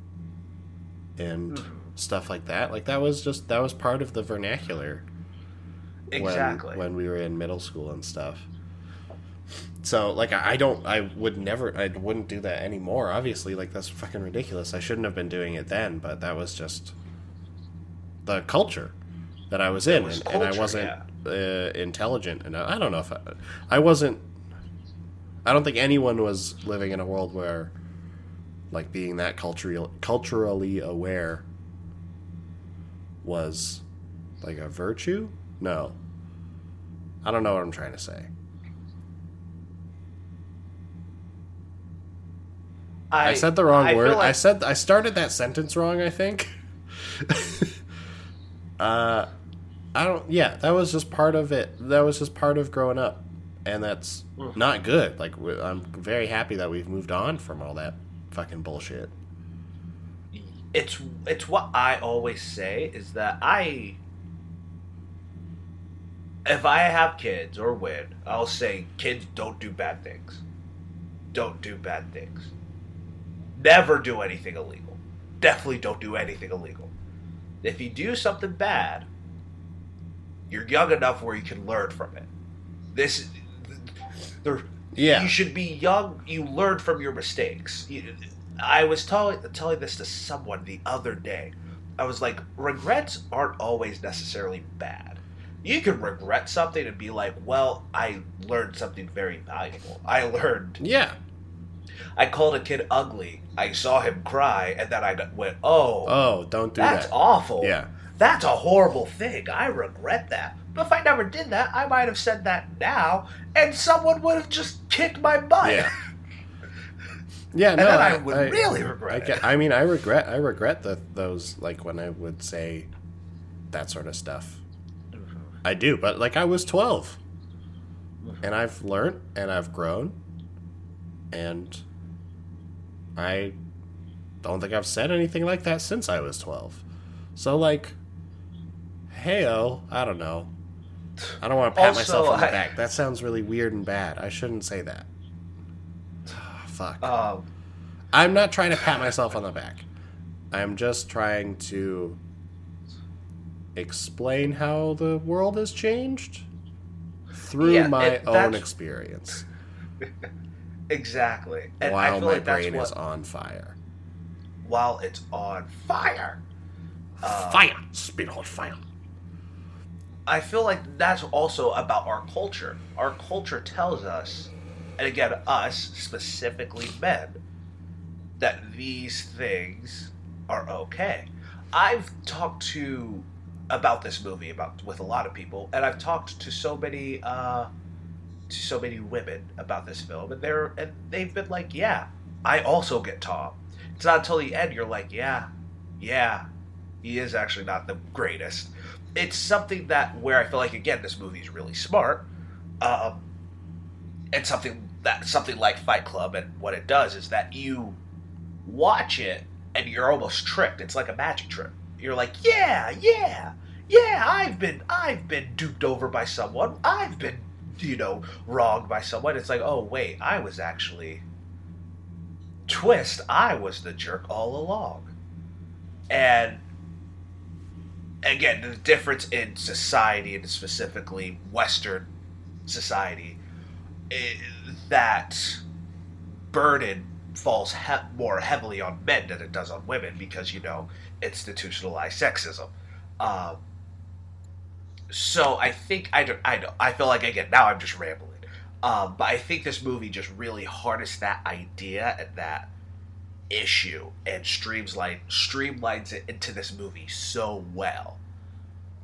Speaker 1: and mm-hmm. stuff like that. Like that was just that was part of the vernacular
Speaker 2: Exactly.
Speaker 1: when, we were in middle school and stuff. So like I don't I would never I wouldn't do that anymore. Obviously, like that's fucking ridiculous. I shouldn't have been doing it then, but that was just the culture that I was in,
Speaker 2: was
Speaker 1: and, and I wasn't uh, intelligent enough. I don't know if I, I wasn't. I don't think anyone was living in a world where, like, being that culturally culturally aware was like a virtue. No, I don't know what I'm trying to say. I, said the wrong
Speaker 2: I
Speaker 1: word. I said I started that sentence wrong. I think. uh, I don't. Yeah, that was just part of it. That was just part of growing up, and that's
Speaker 2: Hmm.
Speaker 1: not good. Like I'm very happy that we've moved on from all that fucking bullshit.
Speaker 2: it's it's what I always say is that I if I have kids or when, I'll say kids don't do bad things. Don't do bad things. Never do anything illegal. Definitely don't do anything illegal. If you do something bad, you're young enough where you can learn from it. This there
Speaker 1: Yeah.
Speaker 2: you should be young. You learn from your mistakes. I was telling telling this to someone the other day. I was like, regrets aren't always necessarily bad. You can regret something and be like, well, I learned something very valuable. I learned.
Speaker 1: Yeah.
Speaker 2: I called a kid ugly. I saw him cry, and then I went, oh,
Speaker 1: Oh, don't do
Speaker 2: that's
Speaker 1: that.
Speaker 2: That's awful.
Speaker 1: Yeah.
Speaker 2: That's a horrible thing. I regret that. But if I never did that, I might have said that now, and someone would have just kicked my butt.
Speaker 1: Yeah. Yeah,
Speaker 2: And
Speaker 1: no,
Speaker 2: then I would really regret
Speaker 1: get-
Speaker 2: it.
Speaker 1: I mean, I regret, I regret the those like when I would say that sort of stuff. I do, but like I was twelve, and I've learned and I've grown, and I don't think I've said anything like that since I was twelve. So like, heyo, I don't know. I don't want to pat
Speaker 2: Also,
Speaker 1: myself on the
Speaker 2: I-
Speaker 1: back. That sounds really weird and bad. I shouldn't say that. Oh, Fuck.
Speaker 2: Um,
Speaker 1: I'm not trying to pat myself on the back. I'm just trying to explain how the world has changed through
Speaker 2: Yeah,
Speaker 1: my own experience
Speaker 2: Exactly. And I
Speaker 1: while
Speaker 2: feel
Speaker 1: my
Speaker 2: like
Speaker 1: brain
Speaker 2: what,
Speaker 1: is on fire.
Speaker 2: while it's on fire. Uh,
Speaker 1: fire! Spit on fire.
Speaker 2: I feel like that's also about our culture. Our culture tells us, and again, us, specifically men, that these things are okay. I've talked to about this movie about with a lot of people, and I've talked to so many uh, to so many women about this film, and they're and they've been like, "Yeah, I also get Tom." It's not until the end you're like, "Yeah, yeah, he is actually not the greatest." It's something that where I feel like again this movie is really smart, um, and something that something like Fight Club and what it does is that you watch it and you're almost tricked. It's like a magic trick. You're like, yeah, yeah, yeah. I've been I've been duped over by someone. I've been you know wronged by someone. It's like, oh wait, I was actually twist. I was the jerk all along, and again, the difference in society and specifically Western society, is that burden falls he- more heavily on men than it does on women because you know institutionalized sexism. Um, so I think I don't, I know I feel like again now I'm just rambling, um, but I think this movie just really harnessed that idea and that issue and streamlines streamlines it into this movie so well.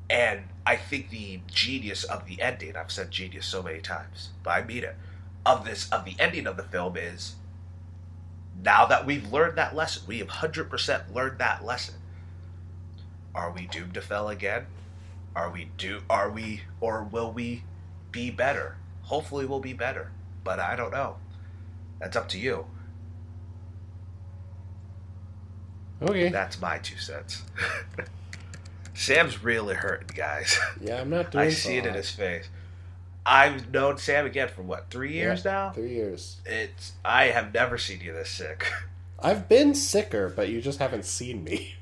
Speaker 2: And I think the genius of the ending, I've said genius so many times, but I mean it, of this of the ending of the film is now that we've learned that lesson, we have hundred percent learned that lesson. Are we doomed to fail again? Are we do are we or will we be better? Hopefully we'll be better. But I don't know. That's up to you.
Speaker 1: Okay.
Speaker 2: That's my two cents. Sam's really hurting, guys.
Speaker 1: Yeah, I'm not doing
Speaker 2: I see it in his face. I've known Sam again for what three years
Speaker 1: Yeah,
Speaker 2: now.
Speaker 1: Three years.
Speaker 2: It's I have never seen you this sick.
Speaker 1: I've been sicker, but you just haven't seen me.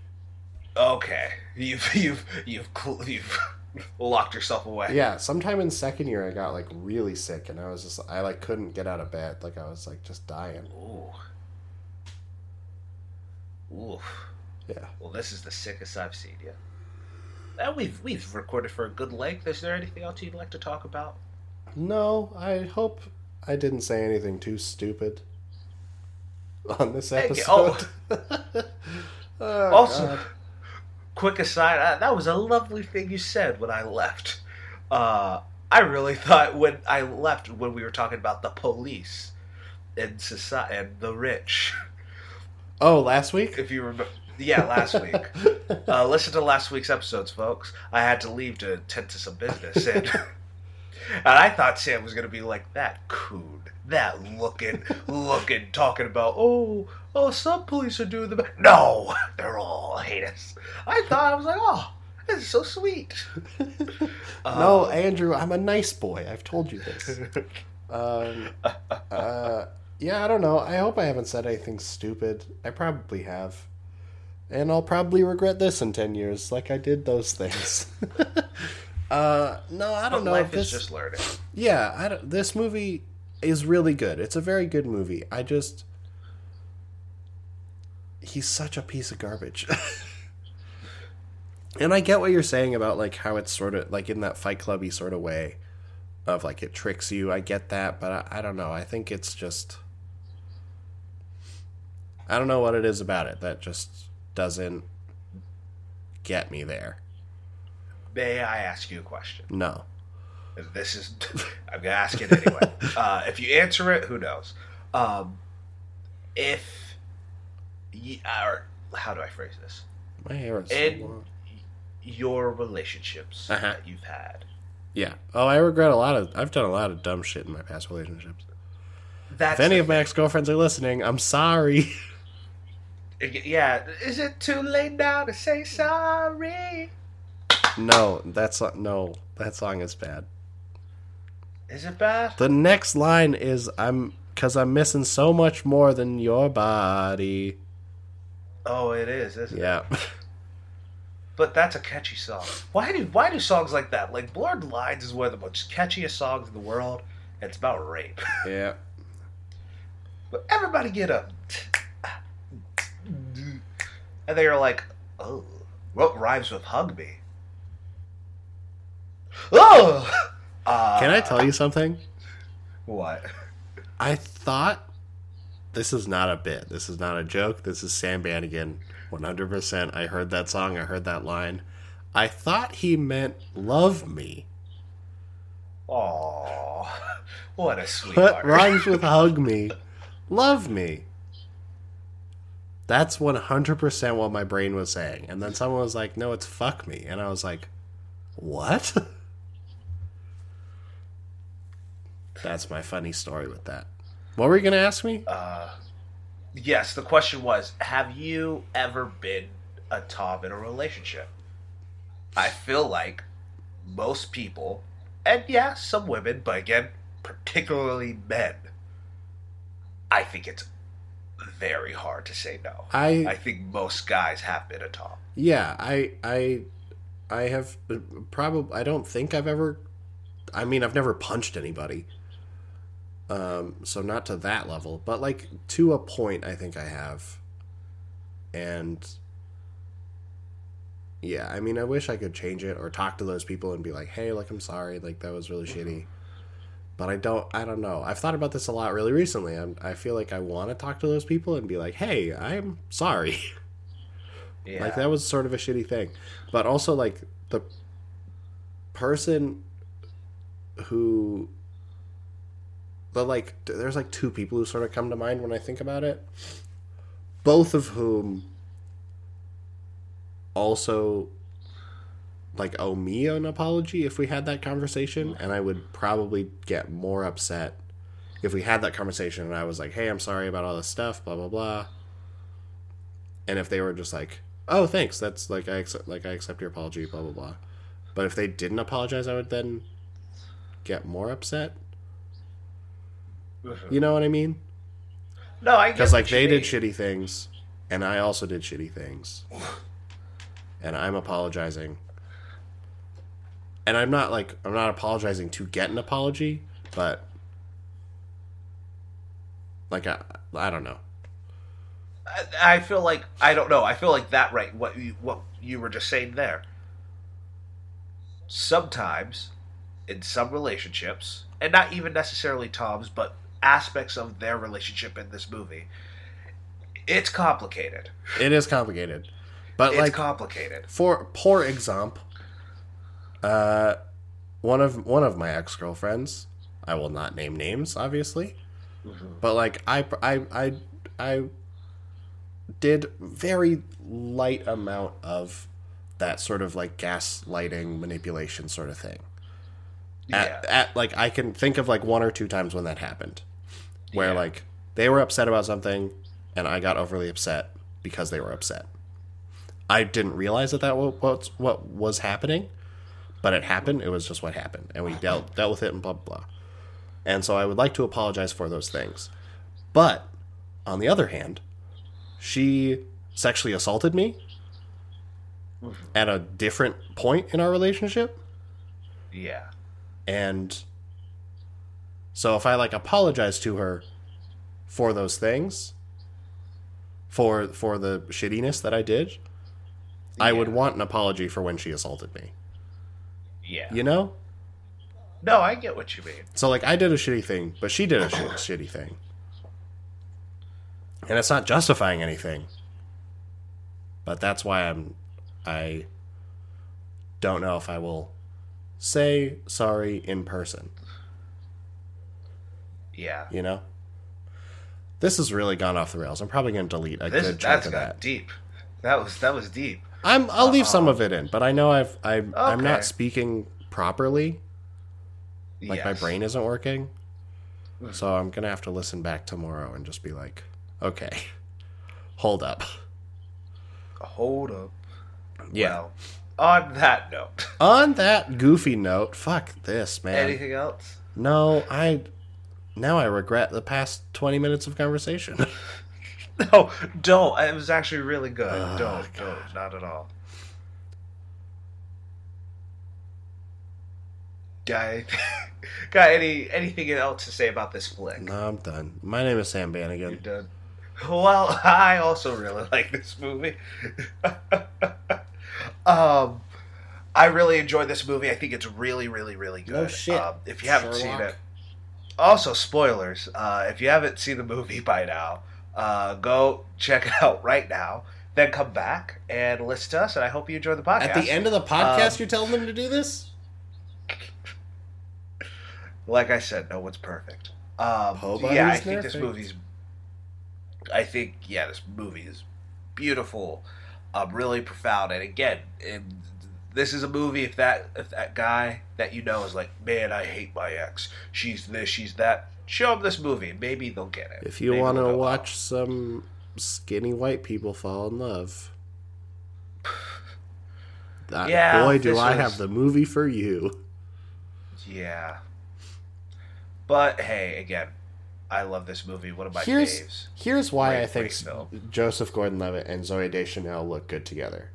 Speaker 2: Okay, you've you've you've you've locked yourself away.
Speaker 1: Yeah, sometime in second year, I got like really sick, and I was just I like couldn't get out of bed. Like I was like just dying.
Speaker 2: Ooh. Ooh.
Speaker 1: Yeah.
Speaker 2: Well, this is the sickest I've seen you. We've we've recorded for a good length. Is there anything else you'd like to talk about?
Speaker 1: No, I hope I didn't say anything too stupid on this
Speaker 2: Hey,
Speaker 1: episode. Oh.
Speaker 2: oh, also,
Speaker 1: God.
Speaker 2: Quick aside, uh, that was a lovely thing you said when I left. Uh, I really thought when I left when we were talking about the police and society and the rich.
Speaker 1: oh, last week.
Speaker 2: If you remember, yeah, last week. Uh, listen to last week's episodes, folks. I had to leave to attend to some business, and, and I thought Sam was going to be like that coon, that looking, looking, talking about oh, oh, some police are doing the best. No, they're all heinous. I thought I was like, oh, this is so sweet.
Speaker 1: no, Andrew, I'm a nice boy. I've told you this. Um, uh, yeah, I don't know. I hope I haven't said anything stupid. I probably have. And I'll probably regret this in 10 years, like I did those things. uh, no, I don't
Speaker 2: but
Speaker 1: know.
Speaker 2: life
Speaker 1: this,
Speaker 2: is just learning.
Speaker 1: Yeah, I don't, this movie is really good. It's a very good movie. I just. He's such a piece of garbage. and I get what you're saying about like how it's sort of like in that Fight Clubby sort of way of like it tricks you. I get that, but I, I don't know. I think it's just. I don't know what it is about it that just doesn't get me there.
Speaker 2: May I ask you a question?
Speaker 1: No.
Speaker 2: This is I'm gonna ask it anyway. uh, if you answer it, who knows? Um, if or how do I phrase this?
Speaker 1: My hair is so
Speaker 2: In
Speaker 1: long.
Speaker 2: your relationships
Speaker 1: Uh-huh.
Speaker 2: that you've had,
Speaker 1: Yeah. Oh, I regret a lot of. I've done a lot of dumb shit in my past relationships.
Speaker 2: that's
Speaker 1: if any
Speaker 2: the
Speaker 1: of my ex girlfriends are listening, I'm sorry.
Speaker 2: thing. yeah. Is it too late now to say sorry?
Speaker 1: no, that's no. That song is bad.
Speaker 2: Is it bad?
Speaker 1: The next line is I'm because I'm missing so much more than your body.
Speaker 2: Oh, it is, isn't it?
Speaker 1: Yeah.
Speaker 2: but that's a catchy song. Why do why do songs like that? Like Blurred Lines is one of the most catchiest songs in the world. It's about rape.
Speaker 1: Yeah.
Speaker 2: But everybody get up. And they are like, oh, what rhymes with hug me? Oh! Uh,
Speaker 1: Can I tell you something?
Speaker 2: What?
Speaker 1: I thought this is not a bit. This is not a joke. This is Sam Bannigan. 100%. I heard that song. I heard that line. I thought he meant love me.
Speaker 2: Oh, what a
Speaker 1: What
Speaker 2: sweetheart.
Speaker 1: rhymes with hug me? Love me. That's 100% what my brain was saying. And then someone was like, no, it's fuck me. And I was like, what? That's my funny story with that. What were you going to ask me?
Speaker 2: Uh, yes, the question was Have you ever been a Tom in a relationship? I feel like most people, and yeah, some women, but again, particularly men, I think it's very hard to say no.
Speaker 1: I
Speaker 2: I think most guys have been a Tom.
Speaker 1: Yeah, I I I have probably I don't think I've ever I mean, I've never punched anybody. Um so not to that level, but like to a point I think I have. And yeah, I mean, I wish I could change it or talk to those people and be like, "Hey, like I'm sorry, like that was really shitty." But I don't I don't know. I've thought about this a lot really recently. I'm, I feel like I want to talk to those people and be like, "Hey, I'm sorry."
Speaker 2: Yeah.
Speaker 1: Like that was sort of a shitty thing. But also like the person who but like there's like two people who sort of come to mind when I think about it. Both of whom also like owe me an apology if we had that conversation and I would probably get more upset if we had that conversation and I was like, "Hey, I'm sorry about all this stuff, blah blah blah." And if they were just like, "Oh, thanks. That's like I accept like I accept your apology, blah blah blah." But if they didn't apologize, I would then get more upset. You know what I mean?
Speaker 2: no, I
Speaker 1: Because like they did shitty things, and I also did shitty things, and I'm apologizing. And I'm not like I'm not apologizing to get an apology, but like I I don't know.
Speaker 2: I, I feel like I don't know. I feel like that right. What you, what you were just saying there. Sometimes, in some relationships, and not even necessarily Tom's, but aspects of their relationship in this movie, it's complicated.
Speaker 1: It is complicated, but
Speaker 2: It's
Speaker 1: like
Speaker 2: complicated.
Speaker 1: for poor example, uh, one of one of my ex girlfriends, I will not name names, obviously, but like I I I I did very light amount of that sort of like gaslighting manipulation sort of thing.
Speaker 2: Yeah.
Speaker 1: At, at like I can think of like one or two times when that happened, where
Speaker 2: Yeah.
Speaker 1: like they were upset about something, and I got overly upset because they were upset. I didn't realize that that was what what was happening, but it happened. It was just what happened, and we dealt dealt with it and blah blah. blah. And so I would like to apologize for those things, but on the other hand, she sexually assaulted me at a different point in our relationship.
Speaker 2: yeah.
Speaker 1: And so if I like apologize to her for those things, for for the shittiness that I did, I would want an apology for when she assaulted me.
Speaker 2: Yeah.
Speaker 1: You know?
Speaker 2: No, I get what you mean.
Speaker 1: So like I did a shitty thing, but she did a shit, shitty thing. And it's not justifying anything. But that's why I'm I don't know if I will say sorry in person.
Speaker 2: Yeah.
Speaker 1: you know this has really gone off the rails i'm probably going to delete a
Speaker 2: This
Speaker 1: good chunk
Speaker 2: that's
Speaker 1: of that
Speaker 2: deep. That was that was deep.
Speaker 1: i'm i'll leave some of it in but i know i've I, i'm
Speaker 2: Okay.
Speaker 1: not speaking properly like my brain isn't working hmm. so i'm going to have to listen back tomorrow and just be like okay hold up
Speaker 2: Hold up.
Speaker 1: yeah
Speaker 2: on that note,
Speaker 1: on that goofy note fuck this man
Speaker 2: anything else?
Speaker 1: no i now I regret the past 20 minutes of conversation.
Speaker 2: no, don't. It was actually really good.
Speaker 1: Oh,
Speaker 2: don't, God. don't. Not at all. Guy, guy, any anything else to say about this flick?
Speaker 1: No, I'm done. My name is Sam Bannigan.
Speaker 2: You're done. Well, I also really like this movie. um, I really enjoyed this movie. I think it's really, really, really good.
Speaker 1: No shit.
Speaker 2: Um, if you haven't
Speaker 1: Sherlock.
Speaker 2: seen it, also spoilers. Uh, if you haven't seen the movie by now, uh, go check it out right now. Then come back and listen to us. And I hope you enjoy the podcast.
Speaker 1: At the end of the podcast,
Speaker 2: Um,
Speaker 1: you're telling them to do this?
Speaker 2: like I said, no one's perfect. Um, yeah, I think this movie's. I think yeah, this movie is beautiful, um, really profound, and again, and this is a movie. If that if that guy that you know is like, man, I hate my ex. She's this, she's that. Show them this movie, and maybe they'll get it.
Speaker 1: If you want to watch some skinny white people fall in love, that,
Speaker 2: Yeah,
Speaker 1: boy, do I
Speaker 2: was-
Speaker 1: have the movie for you.
Speaker 2: yeah. But hey, again, I love this movie. One of my
Speaker 1: Here's
Speaker 2: faves.
Speaker 1: here's why
Speaker 2: Great,
Speaker 1: I think. Joseph Gordon-Levitt and Zooey Deschanel look good together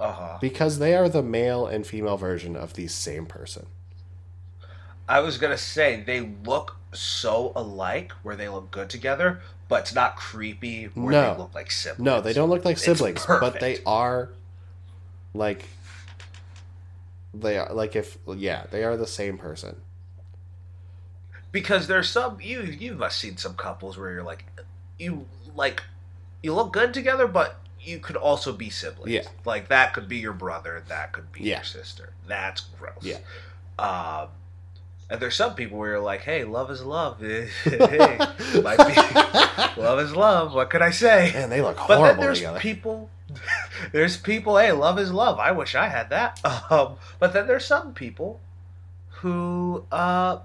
Speaker 2: Uh huh.
Speaker 1: because they are the male and female version of the same person.
Speaker 2: I was gonna say they look so alike where they look good together, but it's not creepy where
Speaker 1: No.
Speaker 2: they look like siblings.
Speaker 1: No, they don't look like siblings, but they are like they are like if yeah, they are the same person.
Speaker 2: because there's some you you must seen some couples where you're like you like you look good together, but you could also be siblings.
Speaker 1: Yeah.
Speaker 2: like that could be your brother, that could be
Speaker 1: Yeah.
Speaker 2: your sister. That's gross.
Speaker 1: Yeah.
Speaker 2: Um, and there's some people where you're like, hey, love is love. hey, love is love. What could I say?
Speaker 1: Man, they look
Speaker 2: But then
Speaker 1: horrible
Speaker 2: there's
Speaker 1: together.
Speaker 2: people. there's people. Hey, love is love. I wish I had that. Um, but then there's some people who uh,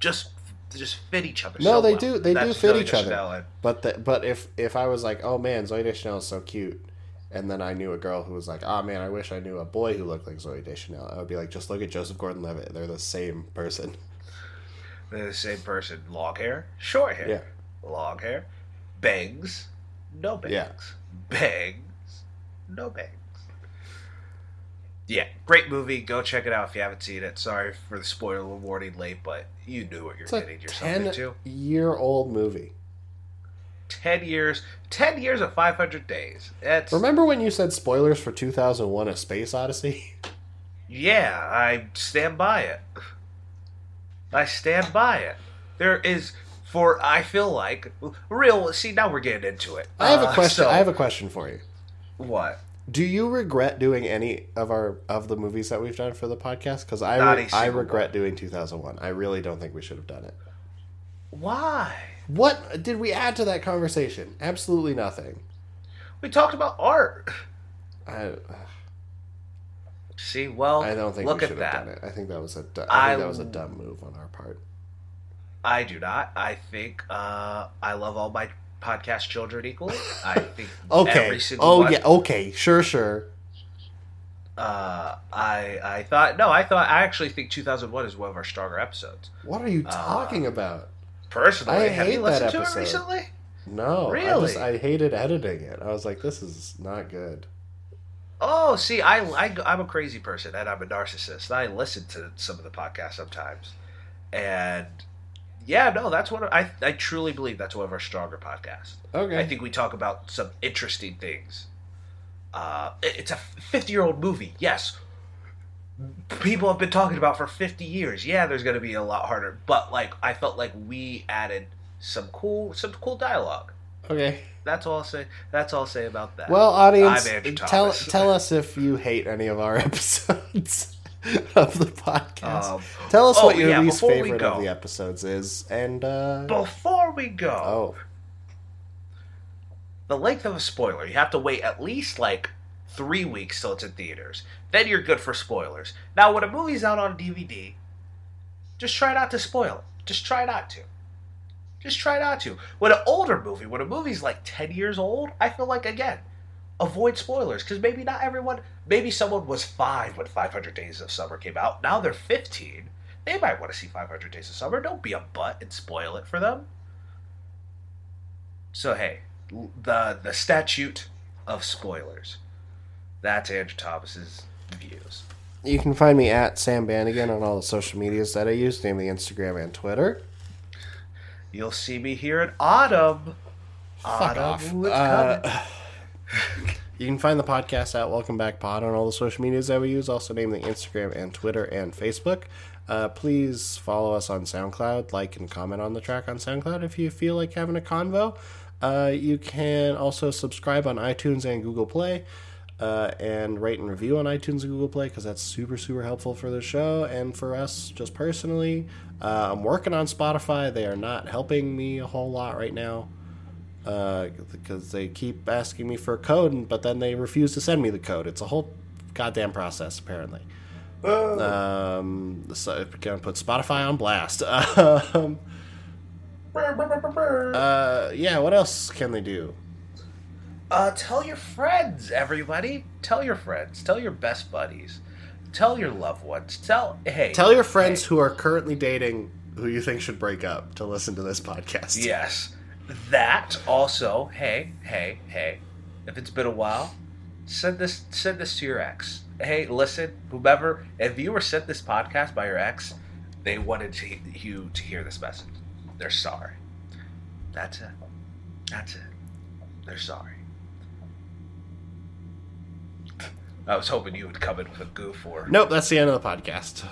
Speaker 2: just just fit each other.
Speaker 1: No,
Speaker 2: so
Speaker 1: they
Speaker 2: well.
Speaker 1: do- they do fit
Speaker 2: Zooey
Speaker 1: each other.
Speaker 2: And-
Speaker 1: But the, but if if I was like, oh man, Zooey Deschanel is so cute, and then I knew a girl who was like, oh man, I wish I knew a boy who looked like Zooey Deschanel, I would be like, just look at Joseph Gordon-Levitt. They're the same person.
Speaker 2: They're the same person. Long hair, short hair.
Speaker 1: Yeah.
Speaker 2: Long hair, bangs, no bangs.
Speaker 1: Yeah.
Speaker 2: Bangs, no bangs. Yeah, great movie. Go check it out if you haven't seen it. Sorry for the spoiler warning late, but you knew what you're
Speaker 1: It's
Speaker 2: getting yourself
Speaker 1: ten
Speaker 2: into.
Speaker 1: year old movie.
Speaker 2: 10 years 10 years of 500 days that's
Speaker 1: Remember when you said spoilers for 2001: A Space Odyssey?
Speaker 2: yeah i stand by it i stand by it there is for i feel like real see now we're getting into it
Speaker 1: I have a
Speaker 2: Uh,
Speaker 1: question.
Speaker 2: so-
Speaker 1: I have a question for you.
Speaker 2: what
Speaker 1: Do you regret doing any of our of the movies that we've done for the podcast? Because I re- I regret
Speaker 2: one.
Speaker 1: doing 2001. I really don't think we should have done it.
Speaker 2: why
Speaker 1: What did we add to that conversation? Absolutely nothing.
Speaker 2: we talked about art
Speaker 1: I
Speaker 2: see well
Speaker 1: I don't think
Speaker 2: look
Speaker 1: we
Speaker 2: at
Speaker 1: should
Speaker 2: that
Speaker 1: have done it. I think that was a du- I
Speaker 2: I-
Speaker 1: think that was a dumb move on our part.
Speaker 2: i do not i think uh i love all my podcast children equally i think
Speaker 1: Okay. Oh
Speaker 2: one
Speaker 1: yeah. Okay. Sure. Sure.
Speaker 2: uh, I I thought no, I thought I actually think 2001 is one of our stronger episodes.
Speaker 1: What are you
Speaker 2: Uh,
Speaker 1: talking about?
Speaker 2: Personally,
Speaker 1: I
Speaker 2: have
Speaker 1: hate
Speaker 2: you
Speaker 1: that
Speaker 2: listened to it
Speaker 1: episode.
Speaker 2: recently?
Speaker 1: No. I
Speaker 2: really?
Speaker 1: just I hated editing it. I was like, this is not good.
Speaker 2: Oh, see, I, I I'm a crazy person and I'm a narcissist. I listen to some of the podcasts sometimes, and yeah, no, that's one. Of, I I truly believe that's one of our stronger podcasts.
Speaker 1: Okay.
Speaker 2: I think we talk about some interesting things. Uh, it- it's a 50 year old movie, yes. People have been talking about for 50 years. Yeah, there's going to be a lot harder, but like I felt like we added some cool some cool dialogue.
Speaker 1: okay.
Speaker 2: That's all I'll say. That's all I'll say about that.
Speaker 1: Well, audience, tell tell us if you hate any of our episodes of the podcast.
Speaker 2: Um,
Speaker 1: tell us
Speaker 2: oh,
Speaker 1: what your
Speaker 2: yeah,
Speaker 1: least favorite
Speaker 2: go.
Speaker 1: of the episodes is, and uh,
Speaker 2: before we go,
Speaker 1: oh,
Speaker 2: the length of a spoiler, you have to wait at least like three weeks till it's in theaters. Then you're good for spoilers. Now, when a movie's out on DVD, just try not to spoil it. Just try not to. Just try not to. When an older movie, when a movie's like 10 years old, I feel like, again, avoid spoilers. Because maybe not everyone, maybe someone was five when 500 Days of Summer came out. Now they're 15. They might want to see 500 Days of Summer. Don't be a butt and spoil it for them. So, hey, the the statute of spoilers. That's Andrew Thomas's views.
Speaker 1: You can find me at Sam Bannigan on all the social medias that I use, namely Instagram and Twitter.
Speaker 2: You'll see me here at Autumn.
Speaker 1: Fuck
Speaker 2: Autumn
Speaker 1: off. Uh,
Speaker 2: coming.
Speaker 1: You can find the podcast at Welcome Back Pod on all the social medias that we use, also namely Instagram and Twitter and Facebook. Uh, please follow us on SoundCloud, like and comment on the track on SoundCloud if you feel like having a convo. Uh, you can also subscribe on iTunes and Google Play. Uh, and rate and review on iTunes and Google Play because that's super, super helpful for the show and for us just personally. Uh, I'm working on Spotify. They are not helping me a whole lot right now because they keep asking me for a code, but then they refuse to send me the code. It's a whole goddamn process, apparently. Um, so I'm gonna put Spotify on blast. Um, uh, yeah, what else can they do?
Speaker 2: Uh, tell your friends, everybody. Tell your friends. Tell your best buddies. Tell your loved ones. Tell hey.
Speaker 1: Tell your friends
Speaker 2: hey.
Speaker 1: who are currently dating who you think should break up to listen to this podcast.
Speaker 2: Yes. That also, hey, hey, hey. If it's been a while, send this send this to your ex. Hey, listen, whomever, if you were sent this podcast by your ex, they wanted to, you to hear this message. They're sorry. That's it. That's it. They're sorry. I was hoping you would come in with a goof or
Speaker 1: Nope, that's the end of the podcast.